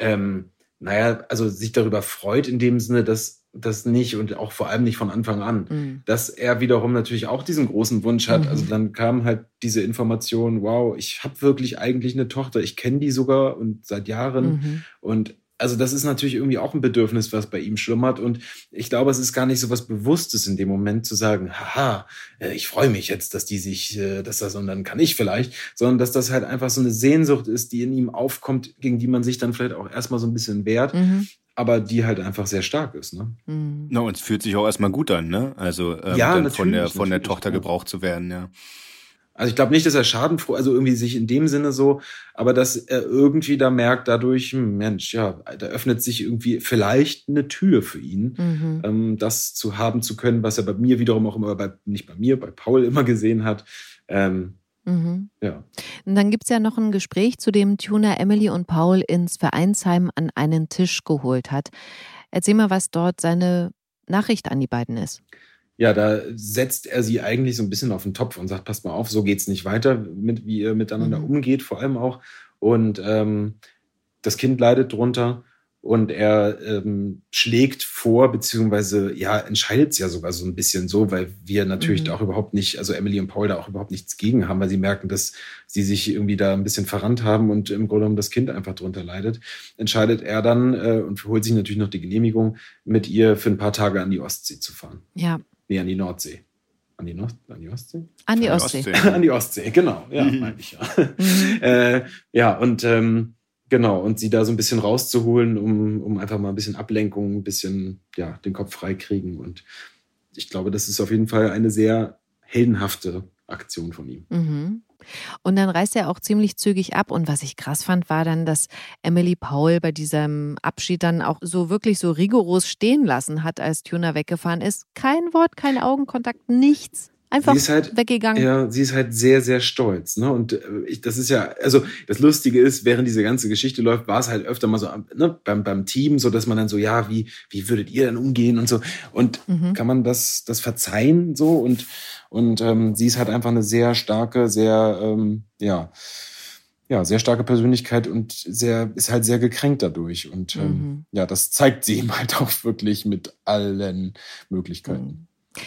Ähm, naja, also sich darüber freut in dem Sinne, dass das nicht und auch vor allem nicht von Anfang an, mhm. dass er wiederum natürlich auch diesen großen Wunsch hat. Mhm. Also dann kam halt diese Information, wow, ich habe wirklich eigentlich eine Tochter, ich kenne die sogar und seit Jahren mhm. und also das ist natürlich irgendwie auch ein Bedürfnis, was bei ihm schlummert. Und ich glaube, es ist gar nicht so was Bewusstes in dem Moment zu sagen, haha, äh, ich freue mich jetzt, dass die sich, äh, dass das und dann kann ich vielleicht, sondern dass das halt einfach so eine Sehnsucht ist, die in ihm aufkommt, gegen die man sich dann vielleicht auch erstmal so ein bisschen wehrt. Mhm aber die halt einfach sehr stark ist. Ne? Mhm. Na, und es fühlt sich auch erstmal gut an, ne? Also ähm, ja, dann von der von der Tochter gebraucht zu werden, ja. Also ich glaube nicht, dass er schadenfroh, also irgendwie sich in dem Sinne so, aber dass er irgendwie da merkt dadurch, hm, Mensch, ja, da öffnet sich irgendwie vielleicht eine Tür für ihn, mhm. ähm, das zu haben zu können, was er bei mir wiederum auch immer, bei, nicht bei mir, bei Paul immer gesehen hat. Ähm, mhm. Ja. Und dann gibt's ja noch ein Gespräch, zu dem Tuna Emily und Paul ins Vereinsheim an einen Tisch geholt hat. Erzähl mal, was dort seine Nachricht an die beiden ist ja, da setzt er sie eigentlich so ein bisschen auf den Topf und sagt, passt mal auf, so geht's nicht weiter, mit, wie ihr miteinander mhm. umgeht, vor allem auch. Und ähm, das Kind leidet drunter und er ähm, schlägt vor, beziehungsweise ja, entscheidet es ja sogar so ein bisschen so, weil wir natürlich mhm. da auch überhaupt nicht, also Emily und Paul da auch überhaupt nichts gegen haben, weil sie merken, dass sie sich irgendwie da ein bisschen verrannt haben und im Grunde genommen das Kind einfach drunter leidet, entscheidet er dann äh, und holt sich natürlich noch die Genehmigung, mit ihr für ein paar Tage an die Ostsee zu fahren. Ja, Nee, an die Nordsee. An die, Nord an die Ostsee? An die Ostsee. an die Ostsee, genau. Ja, mhm. meine ich ja. Mhm. äh, ja, und ähm, Genau, und sie da so ein bisschen rauszuholen, um, um einfach mal ein bisschen Ablenkung, ein bisschen ja, den Kopf freikriegen. Und ich glaube, das ist auf jeden Fall eine sehr heldenhafte Aktion von ihm. Mhm. Und dann reist er auch ziemlich zügig ab. Und was ich krass fand, war dann, dass Emily Paul bei diesem Abschied dann auch so wirklich so rigoros stehen lassen hat, als Tuna weggefahren ist. Kein Wort, kein Augenkontakt, nichts. Einfach sie ist halt, weggegangen. Ja, sie ist halt sehr, sehr stolz. Ne? Und äh, ich, das ist ja, also das Lustige ist, während diese ganze Geschichte läuft, war es halt öfter mal so ne, beim, beim Team, so dass man dann so, ja, wie, wie würdet ihr dann umgehen und so. Und mhm. kann man das, das verzeihen so? Und, und ähm, sie ist halt einfach eine sehr starke, sehr, ähm, ja, ja, sehr starke Persönlichkeit und sehr, ist halt sehr gekränkt dadurch. Und ähm, mhm. ja, das zeigt sie ihm halt auch wirklich mit allen Möglichkeiten. Mhm.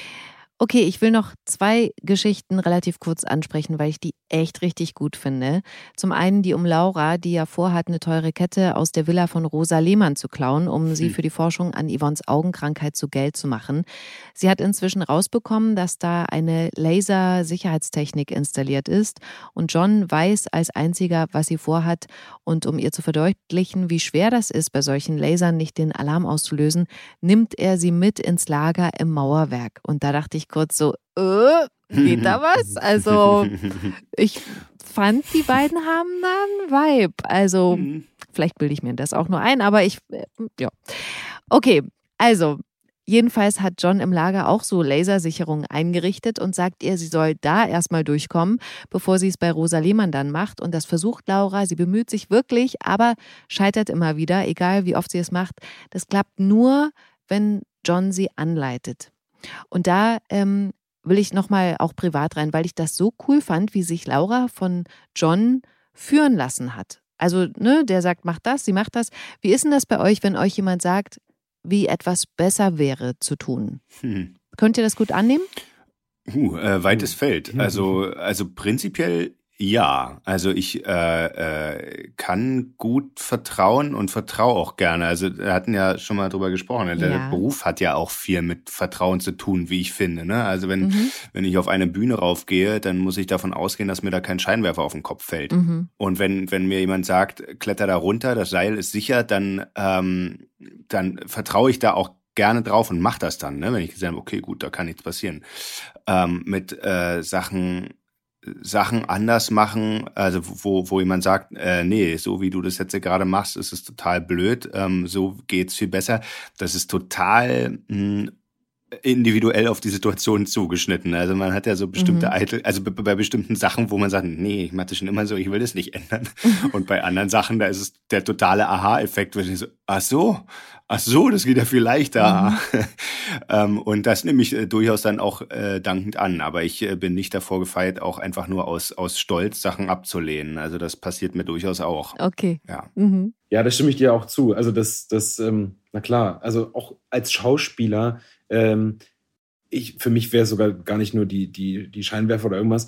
Okay, ich will noch zwei Geschichten relativ kurz ansprechen, weil ich die echt richtig gut finde. Zum einen die um Laura, die ja vorhat, eine teure Kette aus der Villa von Rosa Lehmann zu klauen, um sie hm. für die Forschung an Yvonnes Augenkrankheit zu Geld zu machen. Sie hat inzwischen rausbekommen, dass da eine Laser-Sicherheitstechnik installiert ist und John weiß als einziger, was sie vorhat. Und um ihr zu verdeutlichen, wie schwer das ist, bei solchen Lasern nicht den Alarm auszulösen, nimmt er sie mit ins Lager im Mauerwerk. Und da dachte ich kurz so, äh, geht da was? Also ich fand, die beiden haben da einen Vibe. Also mhm. vielleicht bilde ich mir das auch nur ein, aber ich, ja. Okay, also Jedenfalls hat John im Lager auch so Lasersicherungen eingerichtet und sagt ihr, sie soll da erstmal durchkommen, bevor sie es bei Rosa Lehmann dann macht. Und das versucht Laura. Sie bemüht sich wirklich, aber scheitert immer wieder, egal wie oft sie es macht. Das klappt nur, wenn John sie anleitet. Und da ähm, will ich nochmal auch privat rein, weil ich das so cool fand, wie sich Laura von John führen lassen hat. Also, ne, der sagt, mach das, sie macht das. Wie ist denn das bei euch, wenn euch jemand sagt, wie etwas besser wäre zu tun? Hm. Könnt ihr das gut annehmen? Uh, äh, weites Feld. Also, also prinzipiell ja, also ich äh, äh, kann gut vertrauen und vertraue auch gerne. Also wir hatten ja schon mal drüber gesprochen. Ne? Der ja. Beruf hat ja auch viel mit Vertrauen zu tun, wie ich finde. Ne? Also wenn mhm. wenn ich auf eine Bühne raufgehe, dann muss ich davon ausgehen, dass mir da kein Scheinwerfer auf den Kopf fällt. Mhm. Und wenn wenn mir jemand sagt, kletter da runter, das Seil ist sicher, dann ähm, dann vertraue ich da auch gerne drauf und mache das dann, ne? wenn ich gesagt habe, okay, gut, da kann nichts passieren. Ähm, mit äh, Sachen Sachen anders machen, also wo, wo jemand sagt, äh, nee, so wie du das jetzt gerade machst, ist es total blöd, ähm, so geht's viel besser. Das ist total mh, hm, individuell auf die Situation zugeschnitten. Also man hat ja so bestimmte mhm. Eitel, also bei, bei, bestimmten Sachen, wo man sagt, nee, ich mache das schon immer so, ich will das nicht ändern. Und bei anderen Sachen, da ist es der totale Aha-Effekt, wo ich so, ach so, ach so, das geht ja viel leichter. Mhm. ähm, und das nehme ich äh, durchaus dann auch äh, dankend an. Aber ich äh, bin nicht davor gefeit, auch einfach nur aus, aus Stolz Sachen abzulehnen. Also das passiert mir durchaus auch. Okay. Ja. Mhm. Ja, das stimme ich dir auch zu. Also das, das, ähm, na klar, also auch als Schauspieler ähm, ich, für mich wäre es sogar gar nicht nur die, die, die Scheinwerfer oder irgendwas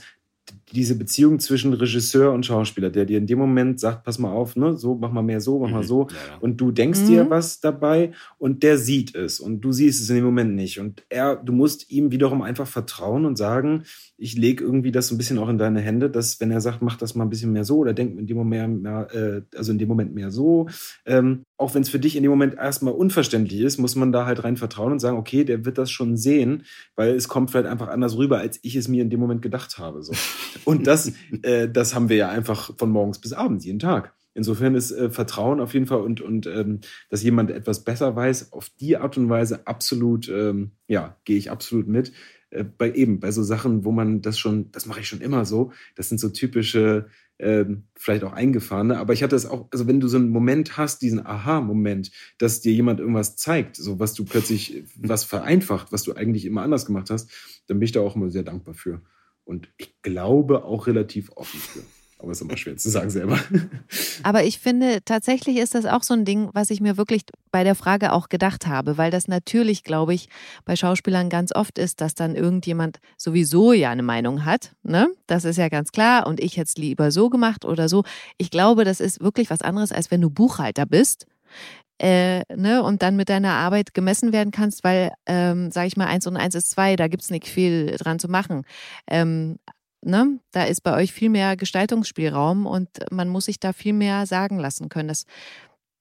diese Beziehung zwischen Regisseur und Schauspieler, der dir in dem Moment sagt, pass mal auf, ne, so, mach mal mehr so, mach mhm. mal so. Ja. Und du denkst mhm. dir was dabei und der sieht es und du siehst es in dem Moment nicht. Und er, du musst ihm wiederum einfach vertrauen und sagen, ich lege irgendwie das so ein bisschen auch in deine Hände, dass wenn er sagt, mach das mal ein bisschen mehr so oder denk in dem Moment mehr, äh, also in dem Moment mehr so, ähm, auch wenn es für dich in dem Moment erstmal unverständlich ist, muss man da halt rein vertrauen und sagen, okay, der wird das schon sehen, weil es kommt vielleicht einfach anders rüber, als ich es mir in dem Moment gedacht habe. So. Und das, äh, das haben wir ja einfach von morgens bis abends, jeden Tag. Insofern ist äh, Vertrauen auf jeden Fall und, und ähm, dass jemand etwas besser weiß, auf die Art und Weise absolut, ähm, ja, gehe ich absolut mit. Äh, bei eben, bei so Sachen, wo man das schon, das mache ich schon immer so, das sind so typische, ähm, vielleicht auch eingefahrene, aber ich hatte es auch, also wenn du so einen Moment hast, diesen Aha-Moment, dass dir jemand irgendwas zeigt, so was du plötzlich, was vereinfacht, was du eigentlich immer anders gemacht hast, dann bin ich da auch immer sehr dankbar für. Und ich glaube auch relativ offen für. Aber ist immer schwer zu sagen selber. Aber ich finde, tatsächlich ist das auch so ein Ding, was ich mir wirklich bei der Frage auch gedacht habe, weil das natürlich, glaube ich, bei Schauspielern ganz oft ist, dass dann irgendjemand sowieso ja eine Meinung hat. Ne? Das ist ja ganz klar. Und ich hätte es lieber so gemacht oder so. Ich glaube, das ist wirklich was anderes, als wenn du Buchhalter bist äh, ne, und dann mit deiner Arbeit gemessen werden kannst, weil, ähm, sag ich mal, eins und eins ist zwei, da gibt's nicht viel dran zu machen. Ähm, ne, da ist bei euch viel mehr Gestaltungsspielraum und man muss sich da viel mehr sagen lassen können. Das,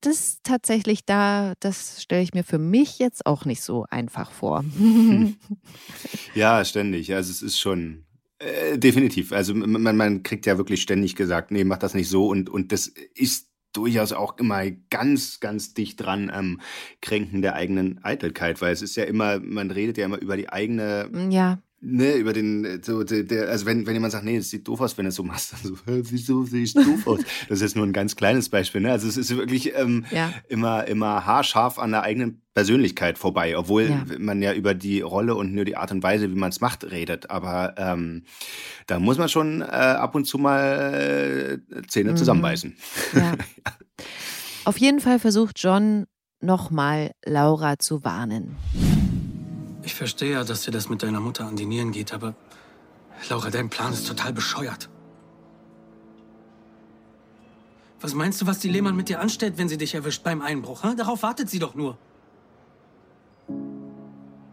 das tatsächlich da, das stelle ich mir für mich jetzt auch nicht so einfach vor. ja, ständig. Also es ist schon äh, definitiv. Also man, man kriegt ja wirklich ständig gesagt, nee, mach das nicht so und, und das ist durchaus auch immer ganz, ganz dicht dran am Kränken der eigenen Eitelkeit, weil es ist ja immer, man redet ja immer über die eigene ja. Ne, über den, so, der, also wenn, wenn jemand sagt, nee, es sieht doof aus, wenn du es so machst, dann so, wieso sehe ich doof aus? Das ist jetzt nur ein ganz kleines Beispiel, ne? Also es ist wirklich ähm, ja. immer, immer haarscharf an der eigenen Persönlichkeit vorbei, obwohl ja. man ja über die Rolle und nur die Art und Weise, wie man es macht, redet. Aber ähm, da muss man schon äh, ab und zu mal äh, Zähne mhm. zusammenbeißen. Ja. Auf jeden Fall versucht John nochmal Laura zu warnen. Ich verstehe ja, dass dir das mit deiner Mutter an die Nieren geht, aber Laura, dein Plan ist total bescheuert. Was meinst du, was die Lehmann mit dir anstellt, wenn sie dich erwischt beim Einbruch? Hm? Darauf wartet sie doch nur.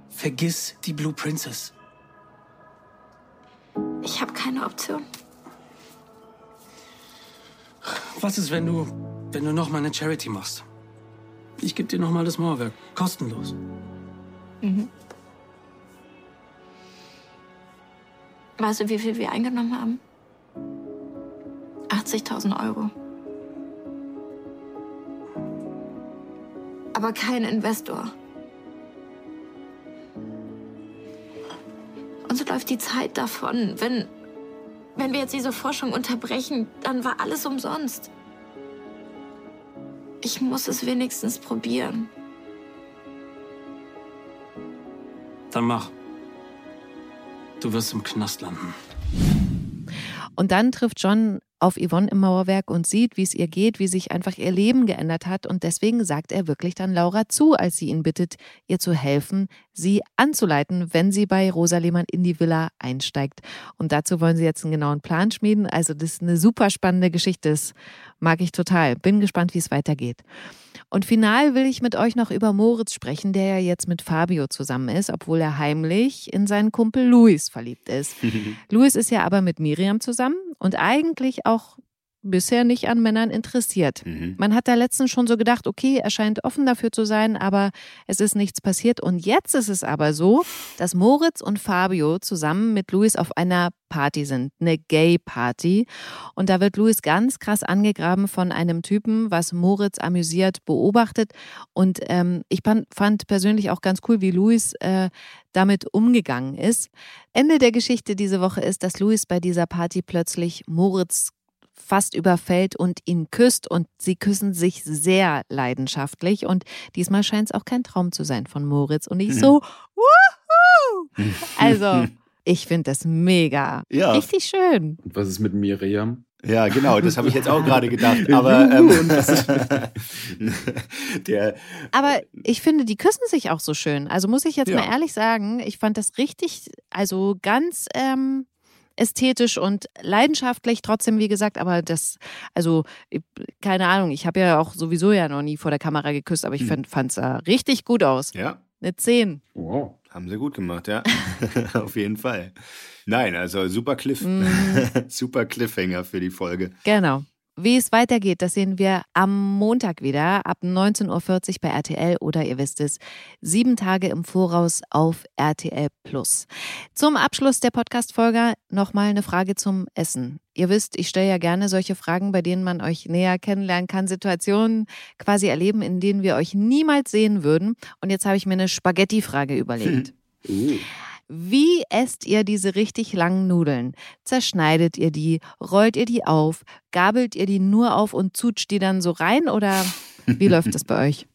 Vergiss die Blue Princess. Ich habe keine Option. Was ist, wenn du, wenn du noch mal eine Charity machst? Ich gebe dir noch mal das Mauerwerk, kostenlos. Mhm. Weißt du, wie viel wir eingenommen haben? 80.000 Euro. Aber kein Investor. Uns läuft die Zeit davon. Wenn, wenn wir jetzt diese Forschung unterbrechen, dann war alles umsonst. Ich muss es wenigstens probieren. Dann mach. Du wirst im Knast landen. Und dann trifft John auf Yvonne im Mauerwerk und sieht, wie es ihr geht, wie sich einfach ihr Leben geändert hat. Und deswegen sagt er wirklich dann Laura zu, als sie ihn bittet, ihr zu helfen, sie anzuleiten, wenn sie bei Rosa Lehmann in die Villa einsteigt. Und dazu wollen sie jetzt einen genauen Plan schmieden. Also das ist eine super spannende Geschichte. Das mag ich total. Bin gespannt, wie es weitergeht. Und final will ich mit euch noch über Moritz sprechen, der ja jetzt mit Fabio zusammen ist, obwohl er heimlich in seinen Kumpel Luis verliebt ist. Luis ist ja aber mit Miriam zusammen und eigentlich auch bisher nicht an Männern interessiert. Mhm. Man hat da letztens schon so gedacht, okay, er scheint offen dafür zu sein, aber es ist nichts passiert. Und jetzt ist es aber so, dass Moritz und Fabio zusammen mit Luis auf einer Party sind, eine Gay-Party. Und da wird Luis ganz krass angegraben von einem Typen, was Moritz amüsiert beobachtet. Und ähm, ich fand persönlich auch ganz cool, wie Luis äh, damit umgegangen ist. Ende der Geschichte diese Woche ist, dass Luis bei dieser Party plötzlich Moritz fast überfällt und ihn küsst und sie küssen sich sehr leidenschaftlich und diesmal scheint es auch kein Traum zu sein von Moritz und ich mhm. so, wuhu! Also, ich finde das mega. Ja. Richtig schön. Und was ist mit Miriam? Ja, genau, das habe ich jetzt auch gerade gedacht. Aber, ähm, der, aber ich finde, die küssen sich auch so schön. Also muss ich jetzt ja. mal ehrlich sagen, ich fand das richtig, also ganz ähm, ästhetisch und leidenschaftlich, trotzdem, wie gesagt, aber das, also, keine Ahnung, ich habe ja auch sowieso ja noch nie vor der Kamera geküsst, aber ich hm. fand es richtig gut aus. Ja. Eine 10. Wow. Haben sie gut gemacht, ja. Auf jeden Fall. Nein, also super Cliff, mm. super Cliffhanger für die Folge. Genau. Wie es weitergeht, das sehen wir am Montag wieder ab 19.40 Uhr bei RTL oder ihr wisst es, sieben Tage im Voraus auf RTL Plus. Zum Abschluss der Podcast-Folge nochmal eine Frage zum Essen. Ihr wisst, ich stelle ja gerne solche Fragen, bei denen man euch näher kennenlernen kann, Situationen quasi erleben, in denen wir euch niemals sehen würden. Und jetzt habe ich mir eine Spaghetti-Frage überlegt. Hm. Uh. Wie esst ihr diese richtig langen Nudeln? Zerschneidet ihr die? Rollt ihr die auf? Gabelt ihr die nur auf und zutscht die dann so rein? Oder wie läuft das bei euch?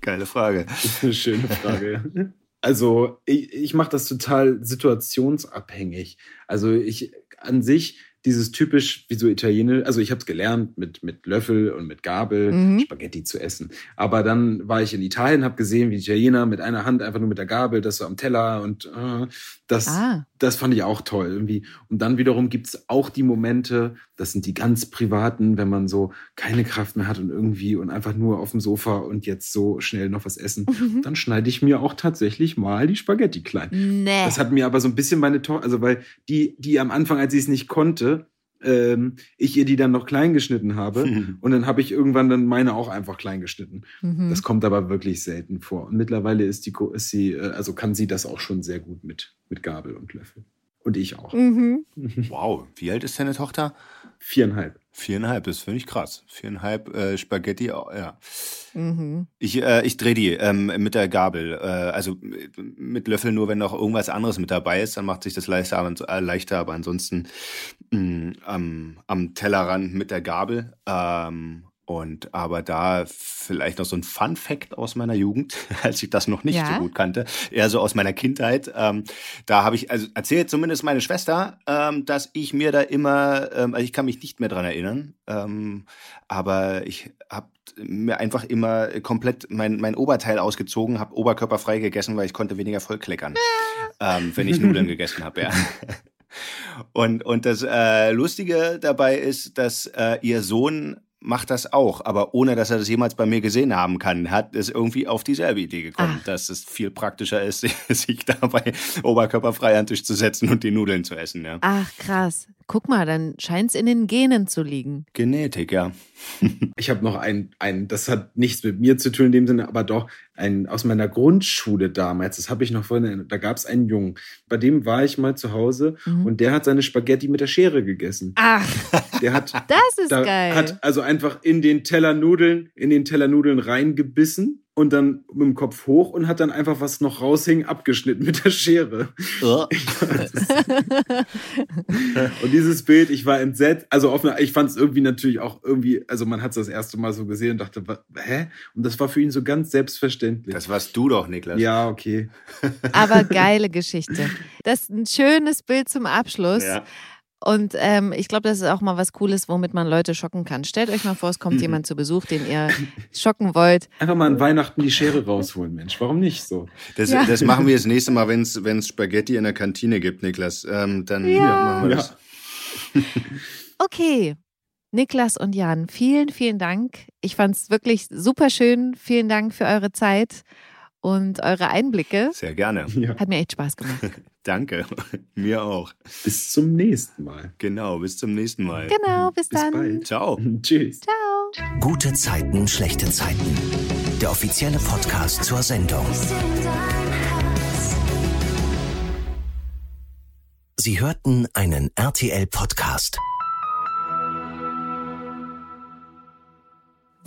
Geile Frage. Das ist eine schöne Frage. Also ich, ich mache das total situationsabhängig. Also ich an sich dieses typisch, wie so Italienisch, also ich habe es gelernt, mit, mit Löffel und mit Gabel Mhm. Spaghetti zu essen. Aber dann war ich in Italien, habe gesehen, wie die Italiener mit einer Hand einfach nur mit der Gabel, das so am Teller und äh, das, Ah. das fand ich auch toll irgendwie. Und dann wiederum gibt's auch die Momente, das sind die ganz privaten, wenn man so keine Kraft mehr hat und irgendwie und einfach nur auf dem Sofa und jetzt so schnell noch was essen, Mhm. dann schneide ich mir auch tatsächlich mal die Spaghetti klein. Nee. Das hat mir aber so ein bisschen meine Tochter, also weil die, die am Anfang, als sie es nicht konnte, ähm, ich ihr die dann noch klein geschnitten habe und dann habe ich irgendwann dann meine auch einfach klein geschnitten. Mhm. Das kommt aber wirklich selten vor. Und mittlerweile ist die, Ko- ist sie, äh, also kann sie das auch schon sehr gut mit, mit Gabel und Löffel. Und ich auch. Mhm. Wow, wie alt ist deine Tochter? Viereinhalb. Viereinhalb, das finde ich krass. Viereinhalb äh, Spaghetti, ja. Mhm. Ich, äh, ich drehe die ähm, mit der Gabel. Äh, also mit Löffel nur, wenn noch irgendwas anderes mit dabei ist, dann macht sich das leichter, aber, äh, leichter, aber ansonsten mh, am, am Tellerrand mit der Gabel. Ähm, und aber da vielleicht noch so ein Fun Fact aus meiner Jugend, als ich das noch nicht Ja? so gut kannte, eher so aus meiner Kindheit. Ähm, da habe ich, also erzählt zumindest meine Schwester, ähm, dass ich mir da immer, ähm, also ich kann mich nicht mehr dran erinnern, ähm, aber ich habe mir einfach immer komplett mein, mein Oberteil ausgezogen, habe oberkörperfrei gegessen, weil ich konnte weniger vollkleckern, ähm, wenn ich Nudeln gegessen habe, ja. Und, und das äh, Lustige dabei ist, dass äh, ihr Sohn macht das auch, aber ohne dass er das jemals bei mir gesehen haben kann, hat es irgendwie auf dieselbe Idee gekommen, Ach. dass es viel praktischer ist, sich dabei oberkörperfrei an den Tisch zu setzen und die Nudeln zu essen. Ja. Ach, krass. Guck mal, dann scheint's in den Genen zu liegen. Genetik, ja. Ich habe noch ein, ein, das hat nichts mit mir zu tun in dem Sinne, aber doch ein aus meiner Grundschule damals, das habe ich noch vorhin, da gab es einen Jungen, bei dem war ich mal zu Hause Mhm. und der hat seine Spaghetti mit der Schere gegessen. Ach, Der hat das ist da geil. hat also einfach in den Teller Nudeln, in den Teller Nudeln reingebissen und dann mit dem Kopf hoch und hat dann einfach was noch raushing abgeschnitten mit der Schere. Und dieses Bild, ich war entsetzt, also eine, ich fand es irgendwie natürlich auch irgendwie, also man hat es das erste Mal so gesehen und dachte, hä? Und das war für ihn so ganz selbstverständlich. Das warst du doch, Niklas. ja, okay. Aber geile Geschichte. Das ist ein schönes Bild zum Abschluss. Ja. Und ähm, ich glaube, das ist auch mal was Cooles, womit man Leute schocken kann. Stellt euch mal vor, es kommt jemand zu Besuch, den ihr schocken wollt. Einfach mal an Weihnachten die Schere rausholen, Mensch. Warum nicht so? Das, Ja. das machen wir das nächste Mal, wenn es Spaghetti in der Kantine gibt, Niklas. Ähm, dann Ja. machen wir Ja. das. Okay. Niklas und Jan, vielen, vielen Dank. Ich fand es wirklich super schön. Vielen Dank für eure Zeit und eure Einblicke. Sehr gerne. Ja. Hat mir echt Spaß gemacht. Danke. Mir auch. Bis zum nächsten Mal. Genau, bis zum nächsten Mal. Genau, bis, Bis dann. bald. Ciao. Tschüss. Ciao. Gute Zeiten, schlechte Zeiten. Der offizielle Podcast zur Sendung. Sie hörten einen RTL-Podcast.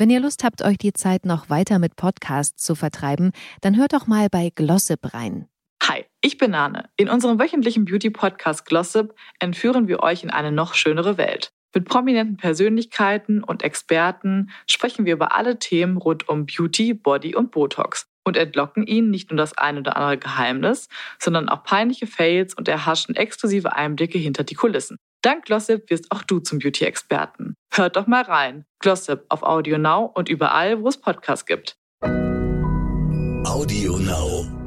Wenn ihr Lust habt, euch die Zeit noch weiter mit Podcasts zu vertreiben, dann hört doch mal bei Glossip rein. Hi, ich bin Nane. In unserem wöchentlichen Beauty-Podcast Glossip entführen wir euch in eine noch schönere Welt. Mit prominenten Persönlichkeiten und Experten sprechen wir über alle Themen rund um Beauty, Body und Botox und entlocken ihnen nicht nur das ein oder andere Geheimnis, sondern auch peinliche Fails und erhaschen exklusive Einblicke hinter die Kulissen. Dank Glossip wirst auch du zum Beauty-Experten. Hört doch mal rein. Glossip auf Audio Now und überall, wo es Podcasts gibt. Audio Now.